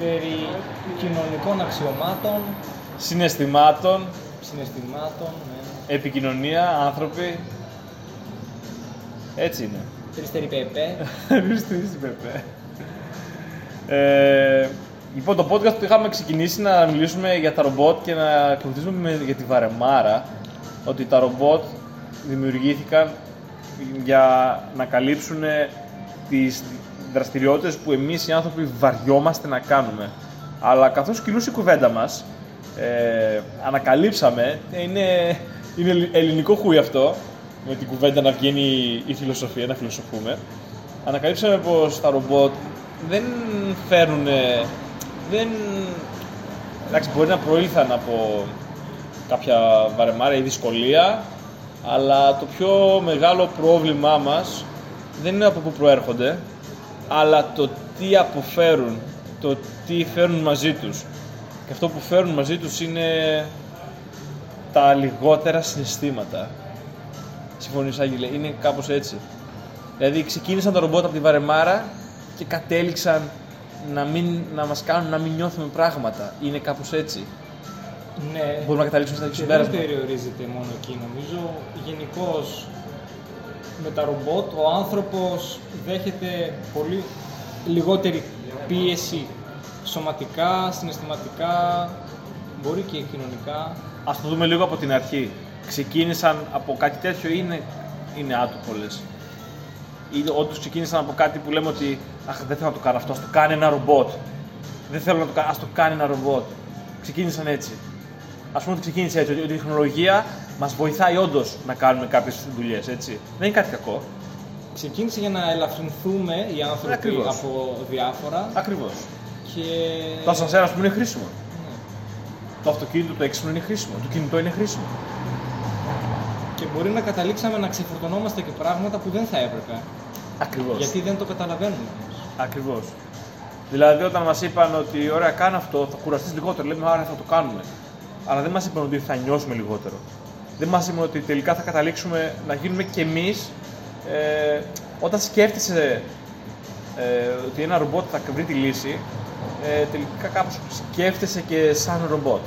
περί κοινωνικών αξιωμάτων, Συναισθημάτων, συναισθημάτων, ναι. επικοινωνία, άνθρωποι. Έτσι είναι. Περιστερή πεπέ. Ευχαριστήσει, Πεπέ. Ε, λοιπόν, το podcast που είχαμε ξεκινήσει να μιλήσουμε για τα ρομπότ και να ακολουθήσουμε με- για τη βαρεμάρα. Ότι τα ρομπότ δημιουργήθηκαν για να καλύψουν τις δραστηριότητες που εμείς οι άνθρωποι βαριόμαστε να κάνουμε. Αλλά καθώς κινούσε η κουβέντα μας, ε, ανακαλύψαμε, ε, είναι, είναι ελληνικό χούι αυτό, με την κουβέντα να βγαίνει η φιλοσοφία, να φιλοσοφούμε. Ανακαλύψαμε πως τα ρομπότ δεν φέρνουν, δεν... Εντάξει, μπορεί να προήλθαν από κάποια βαρεμάρα ή δυσκολία, αλλά το πιο μεγάλο πρόβλημά μας δεν είναι από πού προέρχονται, αλλά το τι αποφέρουν, το τι φέρνουν μαζί τους. Και αυτό που φέρνουν μαζί τους είναι τα λιγότερα συναισθήματα. Συμφωνείς Άγγελε, είναι κάπως έτσι. Δηλαδή ξεκίνησαν τα ρομπότ από τη βαρεμάρα και κατέληξαν να, μην, να μας κάνουν να μην νιώθουμε πράγματα. Είναι κάπως έτσι. Ναι. Μπορούμε να καταλήξουμε στα Και δεν συμπέρασμα. περιορίζεται μόνο εκεί. Νομίζω γενικώς με τα ρομπότ ο άνθρωπος δέχεται πολύ λιγότερη πίεση σωματικά, συναισθηματικά, μπορεί και κοινωνικά. Ας το δούμε λίγο από την αρχή. Ξεκίνησαν από κάτι τέτοιο ή είναι, είναι άτυπολες. Ή όντως ξεκίνησαν από κάτι που λέμε ότι Αχ, δεν θέλω να το κάνω αυτό, ας το κάνει ένα ρομπότ. Δεν θέλω να το κάνω, ας το κάνει ένα ρομπότ. Ξεκίνησαν έτσι. Α πούμε ότι ξεκίνησε έτσι, ότι η τεχνολογία μας βοηθάει όντως να κάνουμε κάποιες δουλειές, έτσι. Δεν είναι κάτι κακό. Ξεκίνησε για να ελαφρυνθούμε οι άνθρωποι Ακριβώς. από διάφορα Ακριβώς. Και... Το ασανσέρ, ας πούμε, είναι χρήσιμο. Ναι. Το αυτοκίνητο, το έξυπνο είναι χρήσιμο. Το κινητό είναι χρήσιμο. Και μπορεί να καταλήξαμε να ξεφορτωνόμαστε και πράγματα που δεν θα έπρεπε. Ακριβώς. Γιατί δεν το καταλαβαίνουμε όμως. Ακριβώς. Δηλαδή, όταν μας είπαν ότι ωραία, κάνε αυτό, θα κουραστείς λιγότερο, λέμε άρα θα το κάνουμε. Αλλά δεν μας είπαν ότι θα νιώσουμε λιγότερο. Δεν μας είπαν ότι τελικά θα καταλήξουμε να γίνουμε κι εμείς. Ε, όταν σκέφτεσαι ε, ότι ένα ρομπότ θα βρει τη λύση, ε, τελικά κάπως σκέφτεσαι και σαν ρομπότ.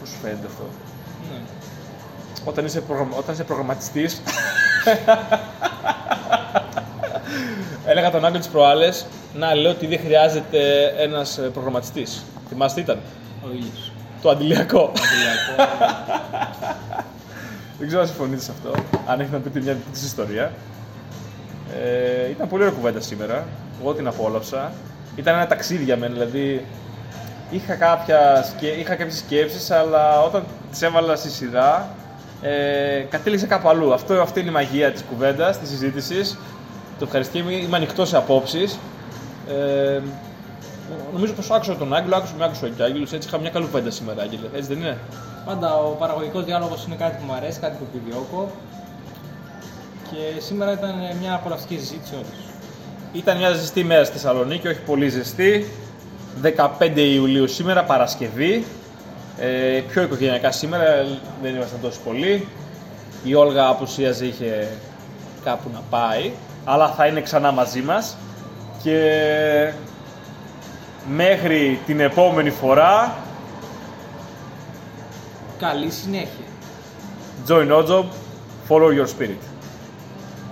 Πώς σου φαίνεται αυτό; Ναι. Όταν είσαι, προγραμμα... όταν είσαι προγραμματιστής, έλεγα τον Άγγελο τις προάλλες, να λέω ότι δεν χρειάζεται ένας ε, προγραμματιστής. Θυμάστε τι ήταν, Ο ήλιος. το αντιλιακό. Αντιλιακό. Δεν ξέρω αν συμφωνείτε σε αυτό. Αν έχετε να πείτε μια δική της ιστορία. Ε, ήταν πολύ ωραία κουβέντα σήμερα. Εγώ την απόλαυσα. Ήταν ένα ταξίδι για μένα, δηλαδή είχα, κάποια, σκε- είχα κάποιες σκέψεις, αλλά όταν τις έβαλα στη σειρά, ε, κατέληξε κάπου αλλού. Αυτό, αυτή είναι η μαγεία της κουβέντας, της συζήτησης. Το ευχαριστώ, είμαι, είμαι ανοιχτός σε απόψεις. Ε, νομίζω πως άκουσα τον Άγγελο, άκουσα με άκουσα και ο Άγγελος, έτσι είχα μια καλή κουβέντα σήμερα, Άγγελε. Έτσι δεν είναι; Πάντα ο παραγωγικός διάλογος είναι κάτι που μου αρέσει, κάτι που επιδιώκω. Και σήμερα ήταν μια απολαυστική συζήτηση όντως. Ήταν μια ζεστή μέρα στη Θεσσαλονίκη, όχι πολύ ζεστή. 15 Ιουλίου σήμερα, Παρασκευή. Ε, πιο οικογενειακά σήμερα, δεν ήμασταν τόσο πολλοί. Η Όλγα απουσίαζε, είχε κάπου να πάει. Αλλά θα είναι ξανά μαζί μας. Και μέχρι την επόμενη φορά, Καλή συνέχεια. join Ojob, follow your spirit.